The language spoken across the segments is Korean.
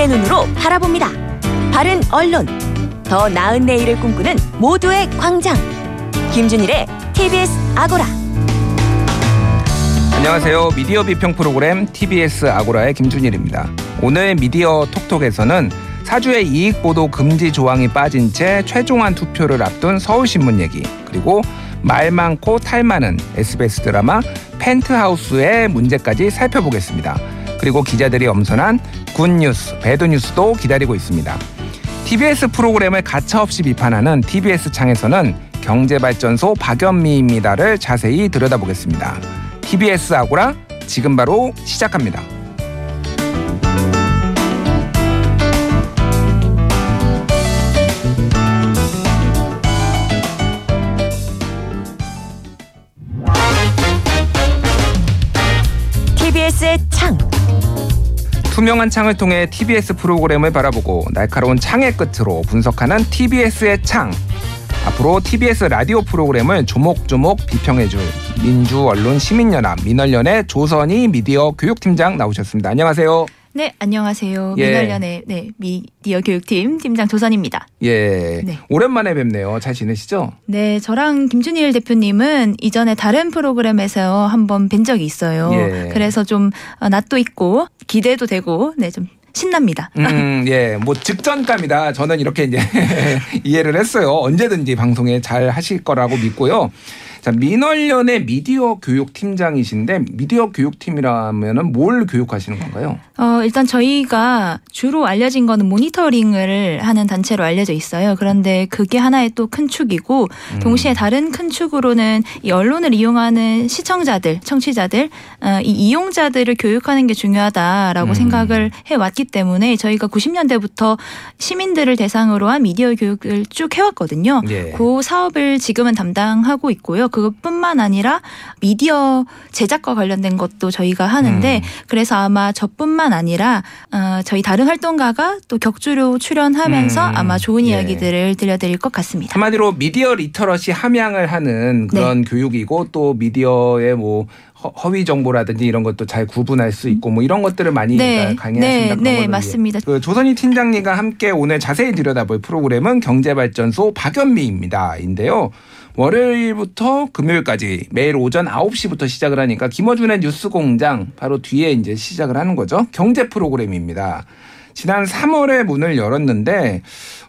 시민의 눈으로 바라봅니다. 바른 언론, 더 나은 내일을 꿈꾸는 모두의 광장. 김준일의 TBS 아고라. 안녕하세요. 미디어 비평 프로그램 TBS 아고라의 김준일입니다. 오늘 미디어 톡톡에서는 사주의 이익 보도 금지 조항이 빠진 채 최종안 투표를 앞둔 서울신문 얘기 그리고 말 많고 탈 많은 SBS 드라마 펜트하우스의 문제까지 살펴보겠습니다. 그리고 기자들이 엄선한 굿뉴스, 배드뉴스도 기다리고 있습니다. TBS 프로그램을 가차없이 비판하는 TBS 창에서는 경제발전소 박연미입니다를 자세히 들여다보겠습니다. TBS 아고라 지금 바로 시작합니다. 투명한 창을 통해 TBS 프로그램을 바라보고 날카로운 창의 끝으로 분석하는 TBS의 창. 앞으로 TBS 라디오 프로그램을 조목조목 비평해줄 민주언론 시민연합 민언련의 조선희 미디어 교육팀장 나오셨습니다. 안녕하세요. 네, 안녕하세요. 예. 민원련의 네, 미디어 교육팀 팀장 조선입니다. 예. 네. 오랜만에 뵙네요. 잘 지내시죠? 네, 저랑 김준일 대표님은 이전에 다른 프로그램에서 한번 뵌 적이 있어요. 예. 그래서 좀 어, 낯도 있고 기대도 되고 네, 좀 신납니다. 음, 예. 뭐 직전감이다. 저는 이렇게 이제 이해를 했어요. 언제든지 방송에 잘 하실 거라고 믿고요. 자, 민원련의 미디어 교육 팀장이신데 미디어 교육팀이라면은 뭘 교육하시는 건가요? 어, 일단 저희가 주로 알려진 거는 모니터링을 하는 단체로 알려져 있어요. 그런데 그게 하나의 또 큰 축이고 음. 동시에 다른 큰 축으로는 이 언론을 이용하는 시청자들, 청취자들, 어, 이 이용자들을 교육하는 게 중요하다라고 음. 생각을 해 왔기 때문에 저희가 90년대부터 시민들을 대상으로 한 미디어 교육을 쭉 해왔거든요. 예. 그 사업을 지금은 담당하고 있고요. 그것뿐만 아니라 미디어 제작과 관련된 것도 저희가 하는데 음. 그래서 아마 저뿐만 아니라 어, 저희 다른 활동가가 또 격주로 출연하면서 음. 아마 좋은 예. 이야기들을 들려드릴 것 같습니다. 한마디로 미디어 literacy 함양을 하는 네. 그런 교육이고 또 미디어의 뭐 허- 허위 정보라든지 이런 것도 잘 구분할 수 있고 뭐 이런 것들을 많이 네, 강의하신다 네, 그런 네, 맞습니다. 그 조선희 팀장님과 함께 오늘 자세히 들여다볼 프로그램은 경제발전소 박연미입니다.인데요. 월요일부터 금요일까지 매일 오전 9시부터 시작을 하니까 김어준의 뉴스공장 바로 뒤에 이제 시작을 하는 거죠. 경제 프로그램입니다. 지난 3월에 문을 열었는데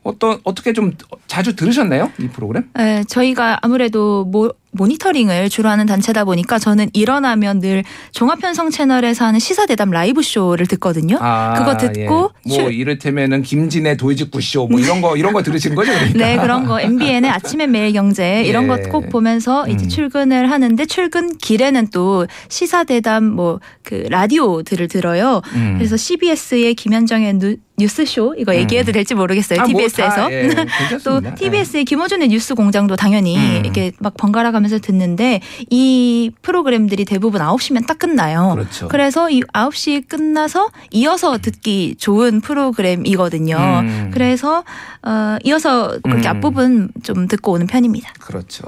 어떤 어떻게 좀 자주 들으셨나요? 이 프로그램? 네, 저희가 아무래도 모, 모니터링을 주로 하는 단체다 보니까 저는 일어나면 늘 종합편성 채널에서 하는 시사대담 라이브 쇼를 듣거든요. 아, 그거 듣고 예. 뭐 출- 이를테면은 김진의 도이직구 쇼 뭐 이런 거 이런 거 들으신 거죠? 그러니까. 네, 그런 거 MBN의 아침의 매일 경제 이런 예. 것 꼭 보면서 이제 음. 출근을 하는데 출근 길에는 또 시사 대담 뭐 그 라디오들을 들어요. 음. 그래서 CBS의 김현정의 누, 뉴스쇼 이거 얘기해도 될지 모르겠어요. 아, 뭐 TBS에서. 다, 예, 또. TBS의 김호준의 뉴스 공장도 당연히 음. 이렇게 막 번갈아 가면서 듣는데 이 프로그램들이 대부분 9시면 딱 끝나요. 그렇죠. 그래서 이 9시 끝나서 이어서 듣기 좋은 프로그램이거든요. 음. 그래서 어 이어서 그렇게 음. 앞부분 좀 듣고 오는 편입니다. 그렇죠.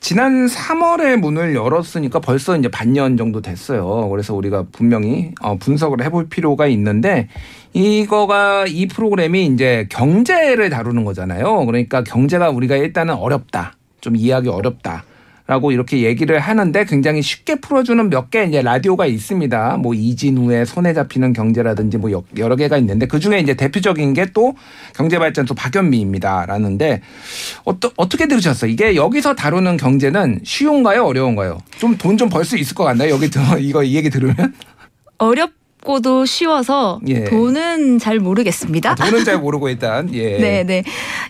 지난 3월에 문을 열었으니까 벌써 이제 반년 정도 됐어요. 그래서 우리가 분명히 어, 분석을 해볼 필요가 있는데 이거가 이 프로그램이 이제 경제를 다루는 거잖아요. 그러니까 경제가 우리가 일단은 어렵다. 좀 이해하기 어렵다. 라고 이렇게 얘기를 하는데 굉장히 쉽게 풀어주는 몇 개 이제 라디오가 있습니다. 뭐 이진우의 손에 잡히는 경제라든지 뭐 여- 여러 개가 있는데 그 중에 이제 대표적인 게 또 경제발전소 박연미입니다. 라는데 어떠, 어떻게 들으셨어요? 이게 여기서 다루는 경제는 쉬운가요? 어려운가요? 좀 돈 좀 벌 수 있을 것 같나요? 여기 들 이거 이 얘기 들으면? 어렵 고도 쉬워서 예. 돈은 잘 모르겠습니다. 돈은 잘 모르고 일단 예. 네, 네.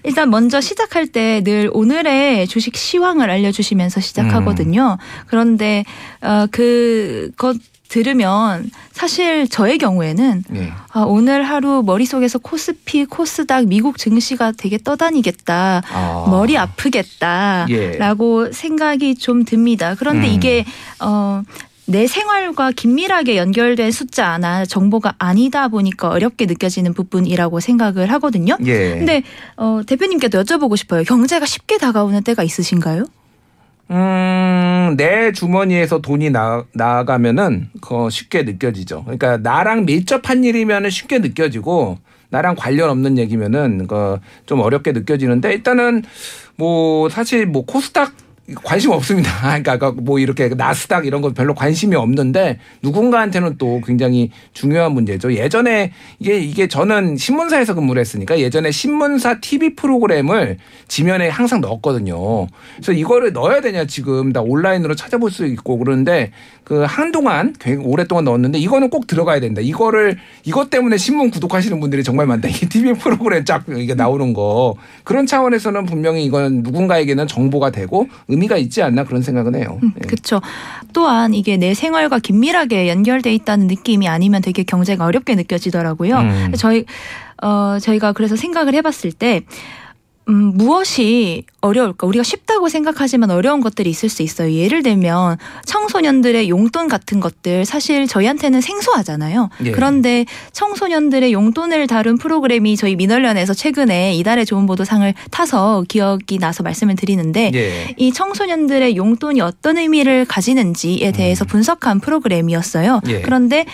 일단 먼저 시작할 때 늘 오늘의 주식 시황을 알려주시면서 시작하거든요. 그런데 어, 그것 들으면 사실 저의 경우에는 예. 아, 오늘 하루 머릿속에서 코스피, 코스닥, 미국 증시가 되게 떠다니겠다. 아. 머리 아프겠다. 예. 라고 생각이 좀 듭니다. 그런데 음. 이게, 어, 내 생활과 긴밀하게 연결된 숫자나 정보가 아니다 보니까 어렵게 느껴지는 부분이라고 생각을 하거든요. 예. 근데 어, 대표님께도 여쭤보고 싶어요. 경제가 쉽게 다가오는 때가 있으신가요? 음, 내 주머니에서 돈이 나, 나가면은 그 쉽게 느껴지죠. 그러니까 나랑 밀접한 일이면은 쉽게 느껴지고 나랑 관련 없는 얘기면은 그좀 어렵게 느껴지는데 일단은 뭐 사실 뭐 코스닥 관심 없습니다. 그러니까 뭐 이렇게 나스닥 이런 거 별로 관심이 없는데 누군가한테는 또 굉장히 중요한 문제죠. 예전에 이게 이게 저는 신문사에서 근무를 했으니까 예전에 신문사 TV 프로그램을 지면에 항상 넣었거든요. 그래서 이거를 넣어야 되냐 지금 다 온라인으로 찾아볼 수 있고 그런데 그 한동안 오랫동안 넣었는데 이거는 꼭 들어가야 된다. 이거를 이것 때문에 신문 구독하시는 분들이 정말 많다. 이게 TV 프로그램 쫙 이게 나오는 거 그런 차원에서는 분명히 이건 누군가에게는 정보가 되고 의미가 있지 않나 그런 생각은 해요. 음, 예. 그렇죠. 또한 이게 내 생활과 긴밀하게 연결돼 있다는 느낌이 아니면 되게 경제가 어렵게 느껴지더라고요. 음. 저희 어 저희가 그래서 생각을 해봤을 때. 음, 무엇이 어려울까? 우리가 쉽다고 생각하지만 어려운 것들이 있을 수 있어요. 예를 들면 청소년들의 용돈 같은 것들 사실 저희한테는 생소하잖아요. 예. 그런데 청소년들의 용돈을 다룬 프로그램이 저희 민원련에서 최근에 이달의 좋은 보도상을 타서 기억이 나서 말씀을 드리는데 예. 이 청소년들의 용돈이 어떤 의미를 가지는지에 대해서 분석한 프로그램이었어요. 음. 예. 그런데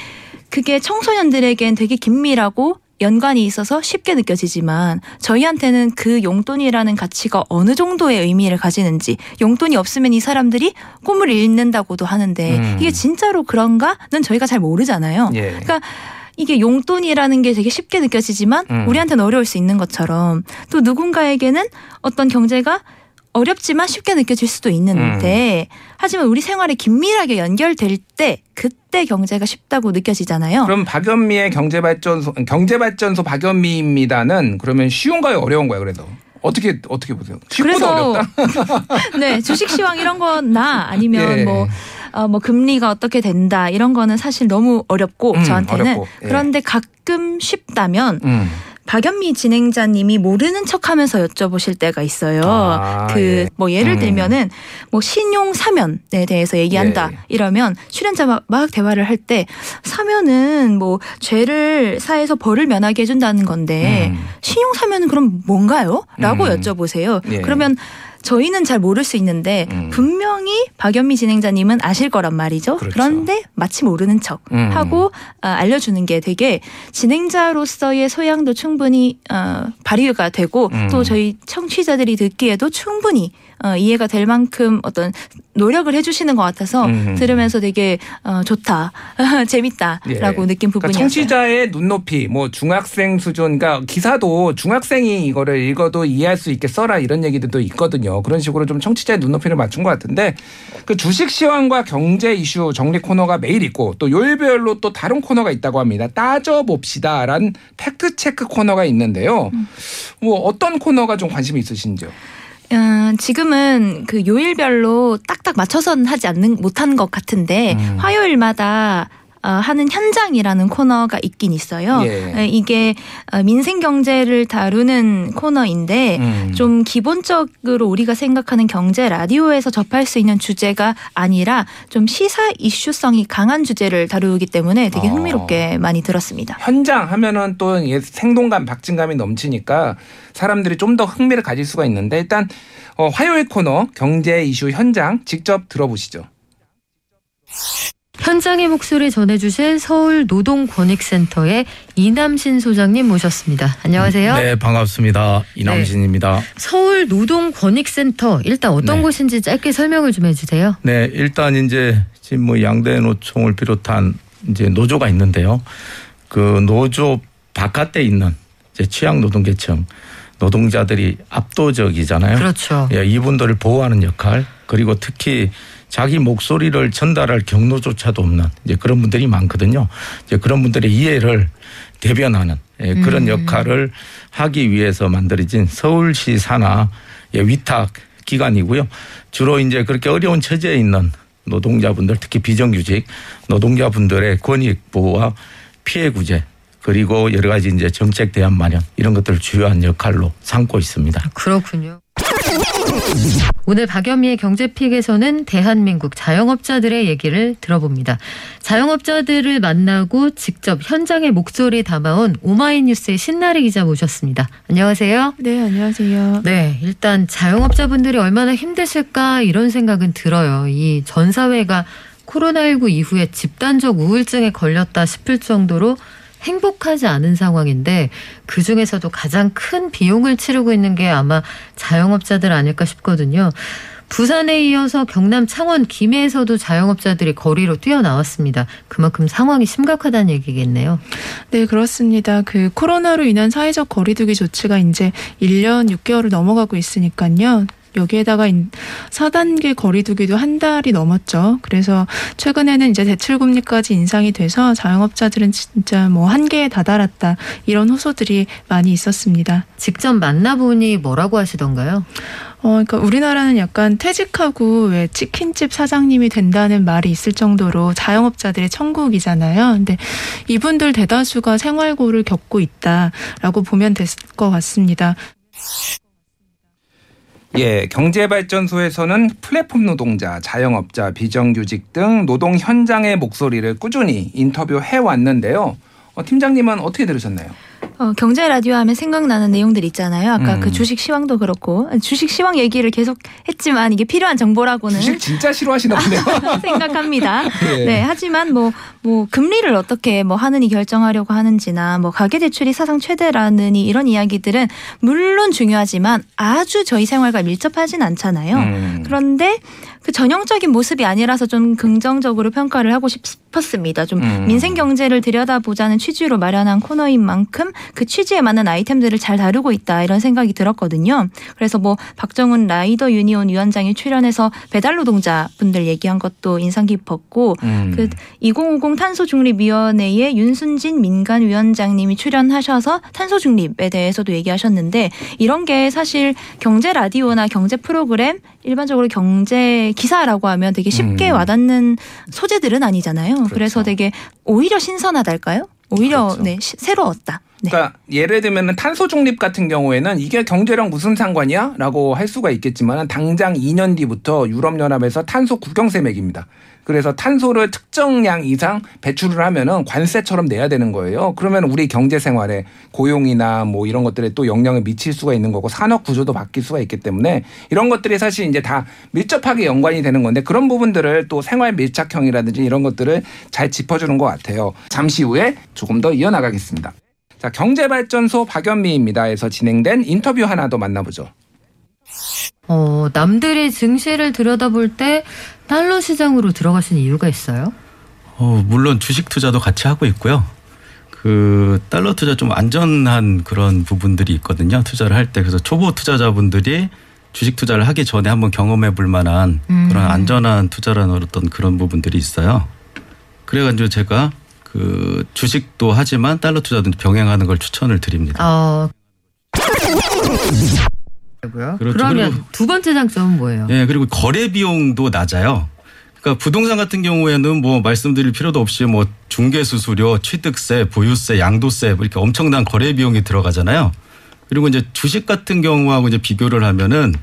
그게 청소년들에겐 되게 긴밀하고 연관이 있어서 쉽게 느껴지지만 저희한테는 그 용돈이라는 가치가 어느 정도의 의미를 가지는지 용돈이 없으면 이 사람들이 꿈을 잃는다고도 하는데 음. 이게 진짜로 그런가는 저희가 잘 모르잖아요. 예. 그러니까 이게 용돈이라는 게 되게 쉽게 느껴지지만 음. 우리한테는 어려울 수 있는 것처럼 또 누군가에게는 어떤 경제가 어렵지만 쉽게 느껴질 수도 있는데 음. 하지만 우리 생활에 긴밀하게 연결될 때 그때 경제가 쉽다고 느껴지잖아요. 그럼 박연미의 경제발전소 경제발전소 박연미입니다는 그러면 쉬운가요 어려운가요 그래도 어떻게 어떻게 보세요? 그래서 어렵다. 네 주식 시황 이런 건나 아니면 예. 뭐 어, 뭐 금리가 어떻게 된다 이런 거는 사실 너무 어렵고 음, 저한테는 어렵고, 예. 그런데 가끔 쉽다면 음. 박연미 진행자님이 모르는 척하면서 여쭤보실 때가 있어요. 아, 그 예. 뭐 예를 음. 들면은 뭐 신용 사면에 대해서 얘기한다 예. 이러면 출연자 막, 막 대화를 할 때 사면은 뭐 죄를 사해서 벌을 면하게 해준다는 건데 음. 신용 사면은 그럼 뭔가요?라고 음. 여쭤보세요. 예. 그러면 저희는 잘 모를 수 있는데 음. 분명히 박연미 진행자님은 아실 거란 말이죠. 그렇죠. 그런데 마치 모르는 척 음. 하고 어, 알려주는 게 되게 진행자로서의 소양도 충분히 어, 발휘가 되고 음. 또 저희 청취자들이 듣기에도 충분히 어, 이해가 될 만큼 어떤 노력을 해주시는 것 같아서 음. 들으면서 되게 어, 좋다, 재밌다라고 예. 느낀 그러니까 부분이었어요. 청취자의 눈높이, 뭐 중학생 수준, 그러니까 기사도 중학생이 이거를 읽어도 이해할 수 있게 써라 이런 얘기들도 있거든요. 그런 식으로 좀 청취자의 눈높이를 맞춘 것 같은데 그 주식 시황과 경제 이슈 정리 코너가 매일 있고 또 요일별로 또 다른 코너가 있다고 합니다. 따져봅시다라는 팩트 체크 코너가 있는데요. 음. 뭐 어떤 코너가 좀 관심이 있으신지요? 어, 지금은 그 요일별로 딱딱 맞춰서는 하지 않는 못한 것 같은데 음. 화요일마다 어, 하는 현장이라는 코너가 있긴 있어요. 예. 에, 이게 어, 민생 경제를 다루는 코너인데 음. 좀 기본적으로 우리가 생각하는 경제 라디오에서 접할 수 있는 주제가 아니라 좀 시사 이슈성이 강한 주제를 다루기 때문에 되게 어. 흥미롭게 많이 들었습니다. 현장 하면은 또 예, 생동감, 박진감이 넘치니까 사람들이 좀 더 흥미를 가질 수가 있는데 일단 어, 화요일 코너 경제 이슈 현장 직접 들어보시죠. 현장의 목소리 전해주실 서울 노동권익센터의 이남신 소장님 모셨습니다. 안녕하세요. 네, 반갑습니다. 이남신입니다. 서울 노동권익센터 일단 어떤 네. 곳인지 짧게 설명을 좀 해주세요. 네, 일단 이제 지금 뭐 양대 노총을 비롯한 이제 노조가 있는데요. 그 노조 바깥에 있는 이제 취약 노동계층 노동자들이 압도적이잖아요. 그렇죠. 예, 이분들을 보호하는 역할 그리고 특히 자기 목소리를 전달할 경로조차도 없는 이제 그런 분들이 많거든요. 이제 그런 분들의 이해를 대변하는 예, 그런 음. 역할을 하기 위해서 만들어진 서울시 산하 예, 위탁 기관이고요. 주로 이제 그렇게 어려운 처지에 있는 노동자분들 특히 비정규직 노동자분들의 권익 보호와 피해 구제 그리고 여러 가지 이제 정책 대안 마련 이런 것들을 주요한 역할로 삼고 있습니다. 그렇군요. 오늘 박연미의 경제픽에서는 대한민국 자영업자들의 얘기를 들어봅니다. 자영업자들을 만나고 직접 현장의 목소리 담아온 오마이뉴스의 신나리 기자 모셨습니다. 안녕하세요. 네, 안녕하세요. 네, 일단 자영업자분들이 얼마나 힘드실까 이런 생각은 들어요. 이 전 사회가 코로나19 이후에 집단적 우울증에 걸렸다 싶을 정도로 행복하지 않은 상황인데 그 중에서도 가장 큰 비용을 치르고 있는 게 아마 자영업자들 아닐까 싶거든요. 부산에 이어서 경남 창원 김해에서도 자영업자들이 거리로 뛰어나왔습니다. 그만큼 상황이 심각하다는 얘기겠네요. 네, 그렇습니다. 그 코로나로 인한 사회적 거리두기 조치가 이제 1년 6개월을 넘어가고 있으니까요. 여기에다가 4단계 거리두기도 한 달이 넘었죠. 그래서 최근에는 이제 대출 금리까지 인상이 돼서 자영업자들은 진짜 뭐 한계에 다다랐다. 이런 호소들이 많이 있었습니다. 직접 만나보니 뭐라고 하시던가요? 어, 그러니까 우리나라는 약간 퇴직하고 왜 치킨집 사장님이 된다는 말이 있을 정도로 자영업자들의 천국이잖아요. 근데 이분들 대다수가 생활고를 겪고 있다라고 보면 될 것 같습니다. 예, 경제발전소에서는 플랫폼 노동자, 자영업자, 비정규직 등 노동 현장의 목소리를 꾸준히 인터뷰해 왔는데요. 어, 팀장님은 어떻게 들으셨나요? 어, 경제 라디오 하면 생각나는 내용들 있잖아요. 아까 음. 그 주식 시황도 그렇고 주식 시황 얘기를 계속 했지만 이게 필요한 정보라고는 주식 진짜 싫어하시나 보네요. 생각합니다. 예. 네, 하지만 뭐, 뭐, 금리를 어떻게 뭐 하느니 결정하려고 하는지나 뭐 가계 대출이 사상 최대라느니 이런 이야기들은 물론 중요하지만 아주 저희 생활과 밀접하진 않잖아요. 음. 그런데 그 전형적인 모습이 아니라서 좀 긍정적으로 평가를 하고 싶었습니다. 좀 음. 민생 경제를 들여다보자는 취지로 마련한 코너인 만큼 그 취지에 맞는 아이템들을 잘 다루고 있다 이런 생각이 들었거든요. 그래서 뭐 박정훈 라이더 유니온 위원장이 출연해서 배달 노동자 분들 얘기한 것도 인상 깊었고 음. 그2050 탄소 중립 위원회의 윤순진 민간 위원장님이 출연하셔서 탄소 중립에 대해서도 얘기하셨는데 이런 게 사실 경제 라디오나 경제 프로그램 일반적으로 경제 기사라고 하면 되게 쉽게 음. 와닿는 소재들은 아니잖아요. 그렇죠. 그래서 되게 오히려 신선하달까요? 오히려 그렇죠. 네, 시- 새로웠다. 네. 그러니까 예를 들면 탄소 중립 같은 경우에는 이게 경제랑 무슨 상관이야?라고 할 수가 있겠지만 당장 2년 뒤부터 유럽 연합에서 탄소 국경세 매깁니다. 그래서 탄소를 특정량 이상 배출을 하면은 관세처럼 내야 되는 거예요. 그러면 우리 경제 생활에 고용이나 뭐 이런 것들에 또 영향을 미칠 수가 있는 거고 산업 구조도 바뀔 수가 있기 때문에 이런 것들이 사실 이제 다 밀접하게 연관이 되는 건데 그런 부분들을 또 생활 밀착형이라든지 이런 것들을 잘 짚어주는 것 같아요. 잠시 후에 조금 더 이어나가겠습니다. 자, 경제발전소 박연미입니다에서 진행된 인터뷰 하나 더 만나보죠. 어, 남들의 증시를 들여다볼 때 달러 시장으로 들어가신 이유가 있어요? 어, 물론 주식 투자도 같이 하고 있고요. 그 달러 투자 좀 안전한 그런 부분들이 있거든요. 투자를 할 때 그래서 초보 투자자분들이 주식 투자를 하기 전에 한번 경험해 볼 만한 음. 그런 안전한 투자라는 어떤 그런 부분들이 있어요. 그래가지고 제가 그 주식도 하지만 달러 투자도 병행하는 걸 추천을 드립니다. 어. 그렇죠. 그러면 두 번째 장점은 뭐예요? 예, 그리고 거래 비용도 낮아요. 그러니까 부동산 같은 경우에는 뭐 말씀드릴 필요도 없이 뭐 중개 수수료, 취득세, 보유세, 양도세 뭐 이렇게 엄청난 거래 비용이 들어가잖아요. 그리고 이제 주식 같은 경우하고 이제 비교를 하면은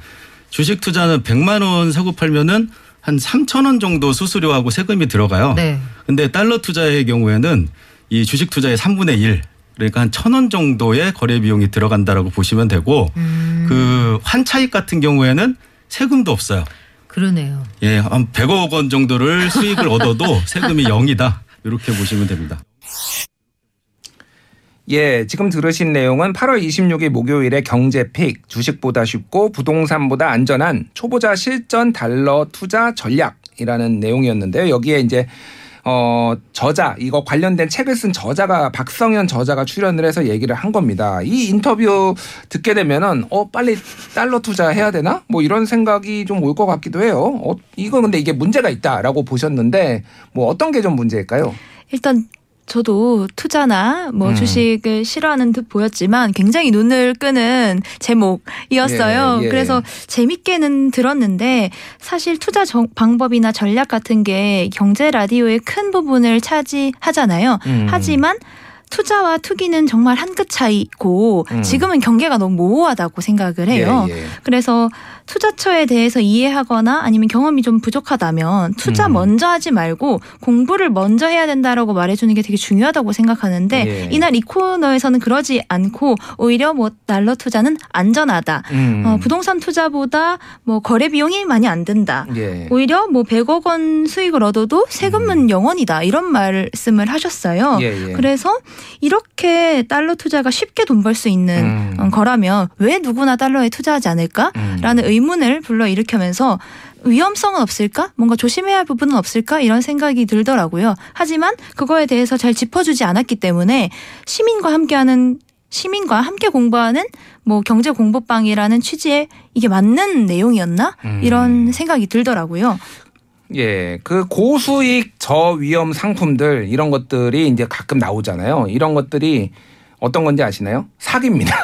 주식 투자는 100만 원 사고 팔면은 한 3천 원 정도 수수료하고 세금이 들어가요. 네. 근데 달러 투자의 경우에는 이 주식 투자의 3분의 1 그러니까 한 천 원 정도의 거래 비용이 들어간다라고 보시면 되고 음, 그 환 차익 같은 경우에는 세금도 없어요. 그러네요. 예, 한 100억 원 정도를 수익을 얻어도 세금이 0이다. 이렇게 보시면 됩니다. 예, 지금 들으신 내용은 8월 26일 목요일에 경제픽, 주식보다 쉽고 부동산보다 안전한 초보자 실전 달러 투자 전략이라는 내용이었는데요. 여기에 이제 어, 저자, 이거 관련된 책을 쓴 저자가 박성현 저자가 출연을 해서 얘기를 한 겁니다. 이 인터뷰 듣게 되면은, 어, 빨리 달러 투자해야 되나? 뭐 이런 생각이 좀 올 것 같기도 해요. 어, 이거 근데 이게 문제가 있다라고 보셨는데, 뭐 어떤 게 좀 문제일까요? 일단 저도 투자나 뭐 음. 주식을 싫어하는 듯 보였지만 굉장히 눈을 끄는 제목이었어요. 예, 예. 그래서 재밌게는 들었는데 사실 투자 정- 방법이나 전략 같은 게 경제 라디오의 큰 부분을 차지하잖아요. 음. 하지만 투자와 투기는 정말 한 끗 차이고 음. 지금은 경계가 너무 모호하다고 생각을 해요. 예, 예. 그래서 투자처에 대해서 이해하거나 아니면 경험이 좀 부족하다면 투자 음. 먼저 하지 말고 공부를 먼저 해야 된다라고 말해주는 게 되게 중요하다고 생각하는데 예. 이날 이 코너에서는 그러지 않고 오히려 뭐 달러 투자는 안전하다. 음. 어, 부동산 투자보다 뭐 거래 비용이 많이 안 든다. 예. 오히려 뭐 100억 원 수익을 얻어도 세금은 영원이다 이런 말씀을 하셨어요. 음. 예, 예. 그래서 이렇게 달러 투자가 쉽게 돈 벌 수 있는 음. 어, 거라면 왜 누구나 달러에 투자하지 않을까라는 음. 의문을 불러 일으키면서 위험성은 없을까? 뭔가 조심해야 할 부분은 없을까? 이런 생각이 들더라고요. 하지만 그거에 대해서 잘 짚어주지 않았기 때문에 시민과 함께하는 시민과 함께 공부하는 뭐 경제 공부방이라는 취지에 이게 맞는 내용이었나? 음. 이런 생각이 들더라고요. 예, 그 고수익 저위험 상품들 이런 것들이 이제 가끔 나오잖아요. 이런 것들이 어떤 건지 아시나요? 사기입니다.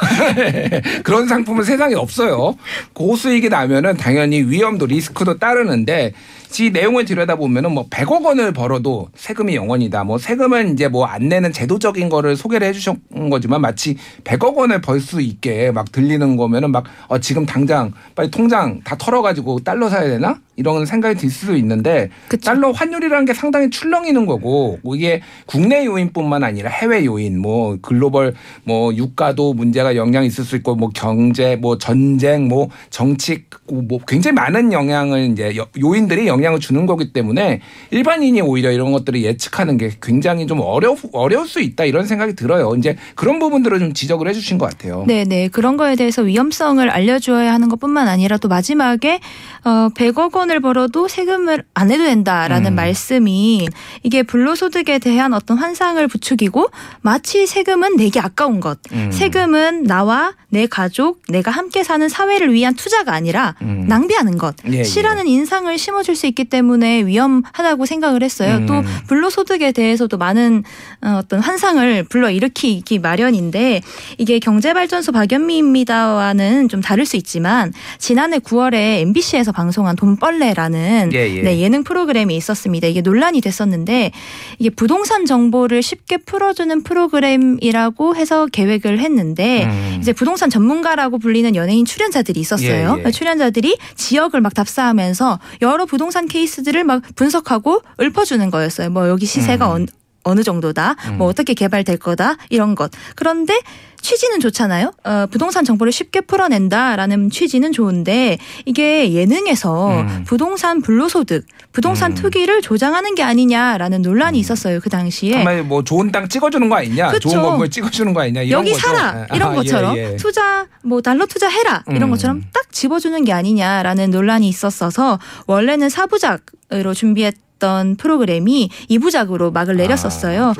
그런 상품은 세상에 없어요. 고수익이 나면은 당연히 위험도 리스크도 따르는데 이 내용을 들여다보면은 뭐 100억 원을 벌어도 세금이 영원이다. 뭐 세금은 이제 뭐 안 내는 제도적인 거를 소개를 해주신 거지만 마치 100억 원을 벌 수 있게 막 들리는 거면은 막 어, 지금 당장 빨리 통장 다 털어가지고 달러 사야 되나? 이런 생각이 들 수도 있는데 그쵸. 달러 환율이라는 게 상당히 출렁이는 거고 뭐 이게 국내 요인뿐만 아니라 해외 요인 뭐 글로벌 뭐 유가도 문제가 영향이 있을 수 있고 뭐 경제 뭐 전쟁 뭐 정치 뭐 굉장히 많은 영향을 이제 여- 요인들이 영향을 주는 거기 때문에 일반인이 오히려 이런 것들을 예측하는 게 굉장히 좀 어려 어려울 수 있다 이런 생각이 들어요. 이제 그런 부분들을 좀 지적을 해주신 것 같아요. 네, 네. 그런 거에 대해서 위험성을 알려줘야 하는 것뿐만 아니라 또 마지막에 어 100억 원을 벌어도 세금을 안 해도 된다라는 음. 말씀이 이게 불로소득에 대한 어떤 환상을 부추기고 마치 세금은 내게 아까운 것, 음. 세금은 나와 내 가족, 내가 함께 사는 사회를 위한 투자가 아니라 음. 낭비하는 것, 예, 예. 싫어하는 인상을 심어줄 수 있기 때문에 위험하다고 생각을 했어요. 음. 또 불로소득에 대해서도 많은 어, 어떤 환상을 불러 일으키기 마련인데 이게 경제발전소 박연미입니다와는 좀 다를 수 있지만 지난해 9월에 MBC에서 방송한 돈벌레라는 예, 예. 네, 예능 프로그램이 있었습니다. 이게 논란이 됐었는데 이게 부동산 정보를 쉽게 풀어주는 프로그램이라고 해서 계획을 했는데 음. 이제 부동산 전문가라고 불리는 연예인 출연자들이 있었어요. 예, 예. 출연자들이 지역을 막 답사하면서 여러 부동산 케이스들을 막 분석하고 읊어주는 거였어요. 뭐 여기 시세가 음. 언- 어느 정도다, 뭐 어떻게 개발될 거다 이런 것. 그런데 취지는 좋잖아요. 어, 부동산 정보를 쉽게 풀어낸다라는 취지는 좋은데 이게 예능에서 음. 부동산 불로소득, 부동산 음. 투기를 조장하는 게 아니냐라는 논란이 있었어요 그 당시에. 뭐 좋은 땅 찍어주는 거 아니냐, 그쵸. 좋은 건물 찍어주는 거 아니냐 여기 거죠. 사라 예. 이런 아, 것처럼 예, 예. 투자 뭐 달러 투자해라 이런 음. 것처럼 딱 집어주는 게 아니냐라는 논란이 있었어서 원래는 사부작 으로 준비했 던 프로그램이 이부작으로 막을 내렸었어요. 아.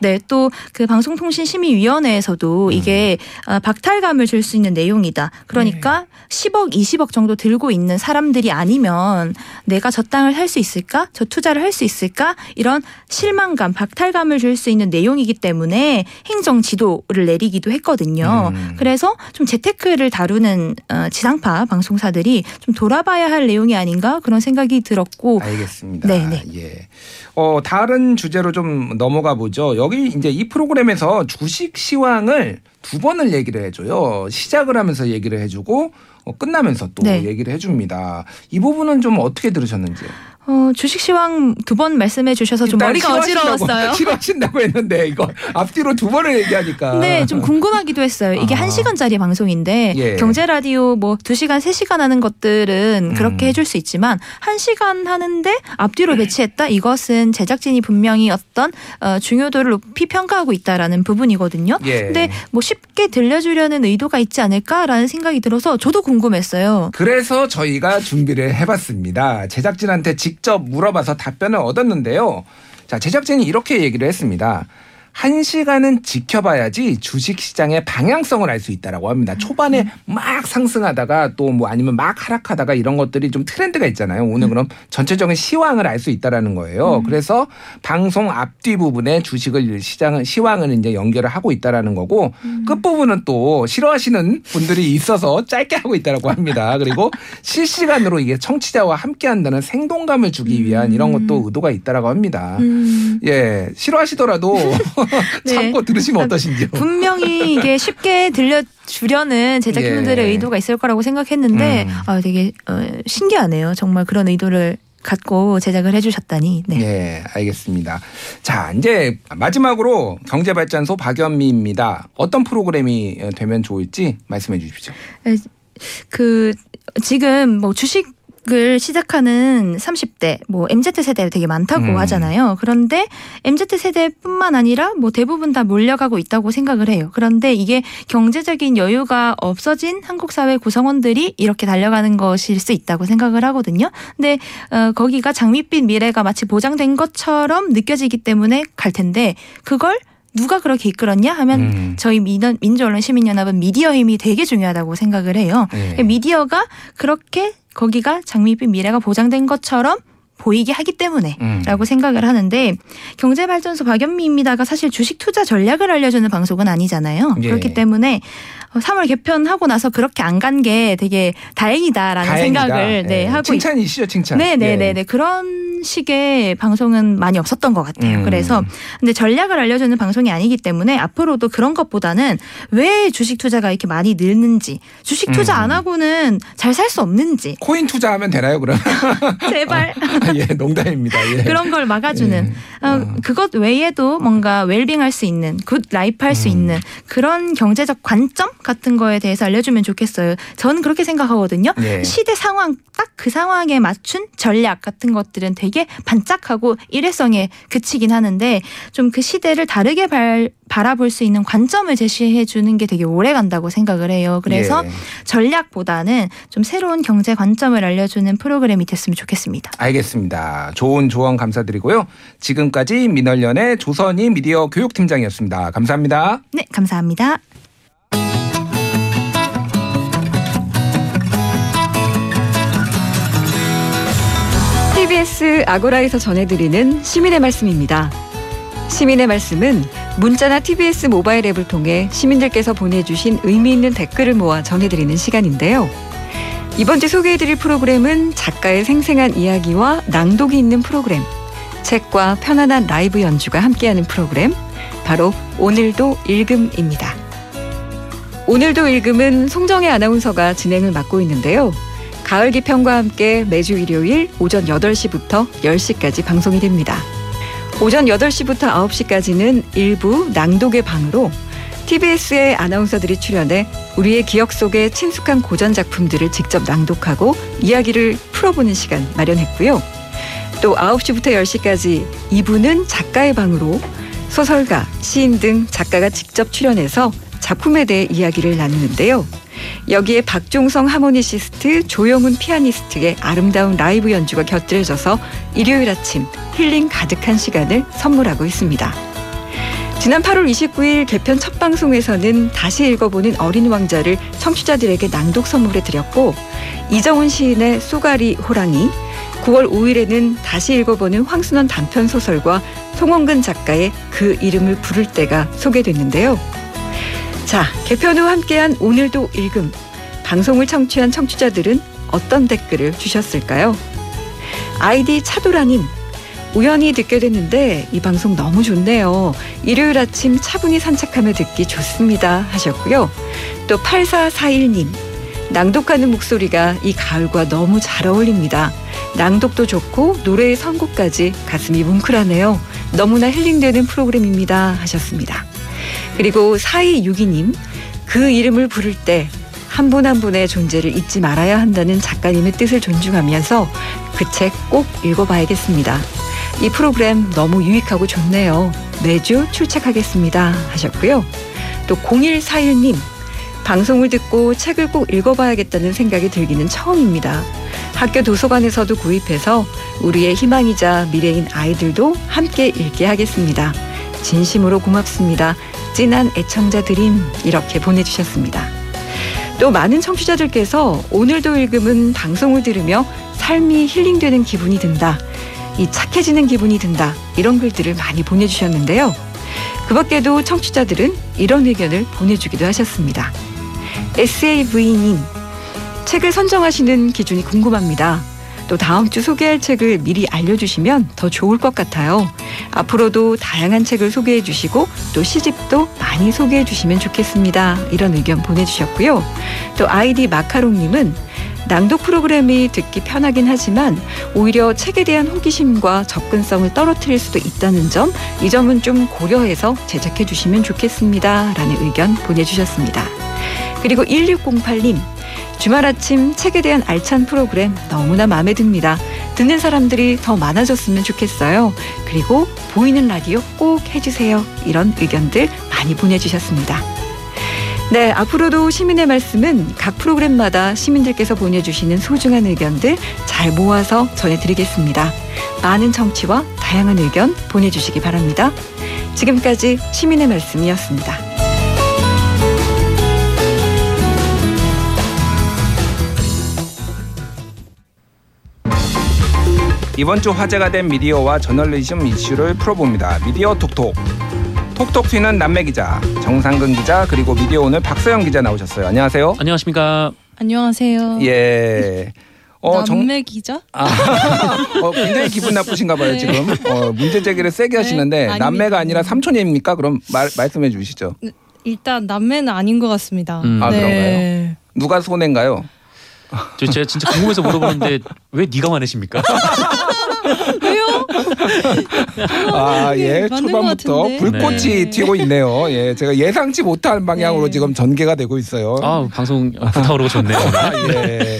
네, 또 그 방송통신심의위원회에서도 이게 어, 박탈감을 줄 수 있는 내용이다. 그러니까 네. 10억, 20억 정도 들고 있는 사람들이 아니면 내가 저 땅을 살 수 있을까? 저 투자를 할 수 있을까? 이런 실망감, 박탈감을 줄 수 있는 내용이기 때문에 행정 지도를 내리기도 했거든요. 음. 그래서 좀 재테크를 다루는 어, 지상파 방송사들이 좀 돌아봐야 할 내용이 아닌가 그런 생각이 들었고 알겠습니다. 네, 네. 예. 어, 다른 주제로 좀 넘어가 보죠. 여기 이제 이 프로그램에서 주식 시황을 두 번을 얘기를 해줘요. 시작을 하면서 얘기를 해주고 어, 끝나면서 또 네. 얘기를 해줍니다. 이 부분은 좀 어떻게 들으셨는지요? 어, 주식 시황 두 번 말씀해 주셔서 좀 머리가 어지러웠어요. 싫어하신다고 했는데 이거 앞뒤로 두 번을 얘기하니까. 네, 좀 궁금하기도 했어요. 이게 아. 한 1시간짜리 방송인데 예. 경제 라디오 뭐 2시간, 3시간 하는 것들은 음. 그렇게 해줄 수 있지만 1시간 하는데 앞뒤로 배치했다? 이것은 제작진이 분명히 어떤 어, 중요도를 높이 평가하고 있다라는 부분이거든요. 예. 근데 뭐 쉽게 들려주려는 의도가 있지 않을까라는 생각이 들어서 저도 궁금했어요. 그래서 저희가 준비를 해봤습니다. 제작진한테 직접 물어봐서 답변을 얻었는데요. 자, 제작진이 이렇게 얘기를 했습니다. 한 시간은 지켜봐야지 주식 시장의 방향성을 알 수 있다라고 합니다. 초반에 막 상승하다가 또 뭐 아니면 막 하락하다가 이런 것들이 좀 트렌드가 있잖아요. 오늘 그럼 전체적인 시황을 알 수 있다라는 거예요. 그래서 방송 앞뒤 부분에 주식을 시장을 시황을 이제 연결을 하고 있다라는 거고 끝 부분은 또 싫어하시는 분들이 있어서 짧게 하고 있다라고 합니다. 그리고 실시간으로 이게 청취자와 함께 한다는 생동감을 주기 위한 이런 것도 의도가 있다라고 합니다. 음. 예, 싫어하시더라도 네. 참고 들으시면 어떠신지요? 분명히 이게 쉽게 들려 주려는 제작진들의 예. 의도가 있을 거라고 생각했는데 음. 아, 되게 어, 신기하네요. 정말 그런 의도를 갖고 제작을 해주셨다니. 네. 네, 알겠습니다. 자, 이제 마지막으로 경제발전소 박연미입니다. 어떤 프로그램이 되면 좋을지 말씀해 주십시오. 그 지금 뭐 주식 을 시작하는 30대 뭐 MZ 세대 되게 많다고 음. 하잖아요. 그런데 MZ 세대뿐만 아니라 뭐 대부분 다 몰려가고 있다고 생각을 해요. 그런데 이게 경제적인 여유가 없어진 한국 사회 구성원들이 이렇게 달려가는 것일 수 있다고 생각을 하거든요. 근데 어, 거기가 장밋빛 미래가 마치 보장된 것처럼 느껴지기 때문에 갈 텐데 그걸 누가 그렇게 이끌었냐 하면 음. 저희 민원- 민주언론 시민연합은 미디어 힘이 되게 중요하다고 생각을 해요. 네. 미디어가 그렇게 거기가 장밋빛 미래가 보장된 것처럼 보이게 하기 때문에 음. 라고 생각을 하는데 경제발전소 박연미입니다가 사실 주식 투자 전략을 알려주는 방송은 아니잖아요. 예. 그렇기 때문에 3월 개편하고 나서 그렇게 안 간 게 되게 다행이다라는 다행이다. 생각을 네, 예. 하고 있- 칭찬이시죠, 칭찬. 네네네네 예. 그런 식의 방송은 많이 없었던 것 같아요. 음. 그래서 근데 전략을 알려주는 방송이 아니기 때문에 앞으로도 그런 것보다는 왜 주식 투자가 이렇게 많이 늘는지 주식 투자 음. 안 하고는 잘 살 수 없는지 코인 투자하면 되나요, 그럼? 제발 예, 농담입니다. 예. 그런 걸 막아주는 예. 어, 그것 외에도 뭔가 웰빙할 수 있는 good life 할수 음. 있는 그런 경제적 관점 같은 거에 대해서 알려주면 좋겠어요. 저는 그렇게 생각하거든요. 예. 시대 상황 딱 그 상황에 맞춘 전략 같은 것들은 되게 반짝하고 일회성에 그치긴 하는데 좀 그 시대를 다르게 발, 바라볼 수 있는 관점을 제시해 주는 게 되게 오래 간다고 생각을 해요. 그래서 예. 전략보다는 좀 새로운 경제 관점을 알려주는 프로그램이 됐으면 좋겠습니다. 알겠습니다. 좋은 조언 감사드리고요. 지금까지 민원련의 조선희 미디어 교육팀장이었습니다. 감사합니다. 네, 감사합니다. TBS 아고라에서 전해드리는 시민의 말씀입니다. 시민의 말씀은 문자나 TBS 모바일 앱을 통해 시민들께서 보내주신 의미 있는 댓글을 모아 전해드리는 시간인데요. 이번 주 소개해드릴 프로그램은 작가의 생생한 이야기와 낭독이 있는 프로그램, 책과 편안한 라이브 연주가 함께하는 프로그램, 바로 오늘도 읽음입니다. 오늘도 읽음은 송정혜 아나운서가 진행을 맡고 있는데요. 가을 기편과 함께 매주 일요일 오전 8시부터 10시까지 방송이 됩니다. 오전 8시부터 9시까지는 일부 낭독의 방으로 TBS의 아나운서들이 출연해 우리의 기억 속의 친숙한 고전 작품들을 직접 낭독하고 이야기를 풀어보는 시간 마련했고요. 또 9시부터 10시까지 2부는 작가의 방으로 소설가, 시인 등 작가가 직접 출연해서 작품에 대해 이야기를 나누는데요. 여기에 박종성 하모니시스트, 조영훈 피아니스트의 아름다운 라이브 연주가 곁들여져서 일요일 아침 힐링 가득한 시간을 선물하고 있습니다. 지난 8월 29일 개편 첫 방송에서는 다시 읽어보는 어린 왕자를 청취자들에게 낭독 선물해 드렸고 이정훈 시인의 쏘가리 호랑이 9월 5일에는 다시 읽어보는 황순원 단편 소설과 송원근 작가의 그 이름을 부를 때가 소개됐는데요. 자, 개편 후 함께한 오늘도 읽음. 방송을 청취한 청취자들은 어떤 댓글을 주셨을까요? 아이디 차도라님. 우연히 듣게 됐는데 이 방송 너무 좋네요. 일요일 아침 차분히 산책하며 듣기 좋습니다. 하셨고요. 또 8441님. 낭독하는 목소리가 이 가을과 너무 잘 어울립니다. 낭독도 좋고 노래의 선곡까지 가슴이 뭉클하네요. 너무나 힐링되는 프로그램입니다. 하셨습니다. 그리고 4262님, 그 이름을 부를 때 한분한 분의 존재를 잊지 말아야 한다는 작가님의 뜻을 존중하면서 그 책 꼭 읽어봐야겠습니다. 이 프로그램 너무 유익하고 좋네요. 매주 출첵하겠습니다. 하셨고요. 또 0141님, 방송을 듣고 책을 꼭 읽어봐야겠다는 생각이 들기는 처음입니다. 학교 도서관에서도 구입해서 우리의 희망이자 미래인 아이들도 함께 읽게 하겠습니다. 진심으로 고맙습니다. 찐한 애청자 드림 이렇게 보내주셨습니다. 또 많은 청취자들께서 오늘도 읽음은 방송을 들으며 삶이 힐링되는 기분이 든다. 이 착해지는 기분이 든다. 이런 글들을 많이 보내주셨는데요. 그 밖에도 청취자들은 이런 의견을 보내주기도 하셨습니다. SAV님, 책을 선정하시는 기준이 궁금합니다. 또 다음 주 소개할 책을 미리 알려주시면 더 좋을 것 같아요. 앞으로도 다양한 책을 소개해 주시고 또 시집도 많이 소개해 주시면 좋겠습니다. 이런 의견 보내주셨고요. 또 아이디 마카롱님은 낭독 프로그램이 듣기 편하긴 하지만 오히려 책에 대한 호기심과 접근성을 떨어뜨릴 수도 있다는 점, 이 점은 좀 고려해서 제작해 주시면 좋겠습니다. 라는 의견 보내주셨습니다. 그리고 1608님, 주말 아침 책에 대한 알찬 프로그램 너무나 마음에 듭니다. 듣는 사람들이 더 많아졌으면 좋겠어요. 그리고 보이는 라디오 꼭 해주세요. 이런 의견들 많이 보내주셨습니다. 네, 앞으로도 시민의 말씀은 각 프로그램마다 시민들께서 보내주시는 소중한 의견들 잘 모아서 전해드리겠습니다. 많은 청취와 다양한 의견 보내주시기 바랍니다. 지금까지 시민의 말씀이었습니다. 이번 주 화제가 된 미디어와 저널리즘 이슈를 풀어봅니다. 미디어 톡톡. 톡톡 튀는 남매 기자, 정상근 기자, 그리고 미디어 오늘 박서영 기자 나오셨어요. 안녕하세요. 안녕하십니까. 안녕하세요. 예. 어, 남매 기자? 아, 어, 굉장히 기분 나쁘신가 봐요, 네. 지금. 어, 문제 제기를 세게 네, 하시는데, 아닙니다. 남매가 아니라 삼촌입니까? 그럼 말, 말씀해 주시죠. 일단 남매는 아닌 것 같습니다. 음. 아, 네. 그런가요? 누가 손해인가요? 저 제가 진짜 궁금해서 물어보는데 왜 네가 화내십니까? 왜요? 아, 예. 맞는 것 초반부터. 불꽃이 네. 튀고 있네요. 예. 제가 예상치 못한 방향으로 네. 지금 전개가 되고 있어요. 아 방송 불타오르고 좋네요. 아, 예.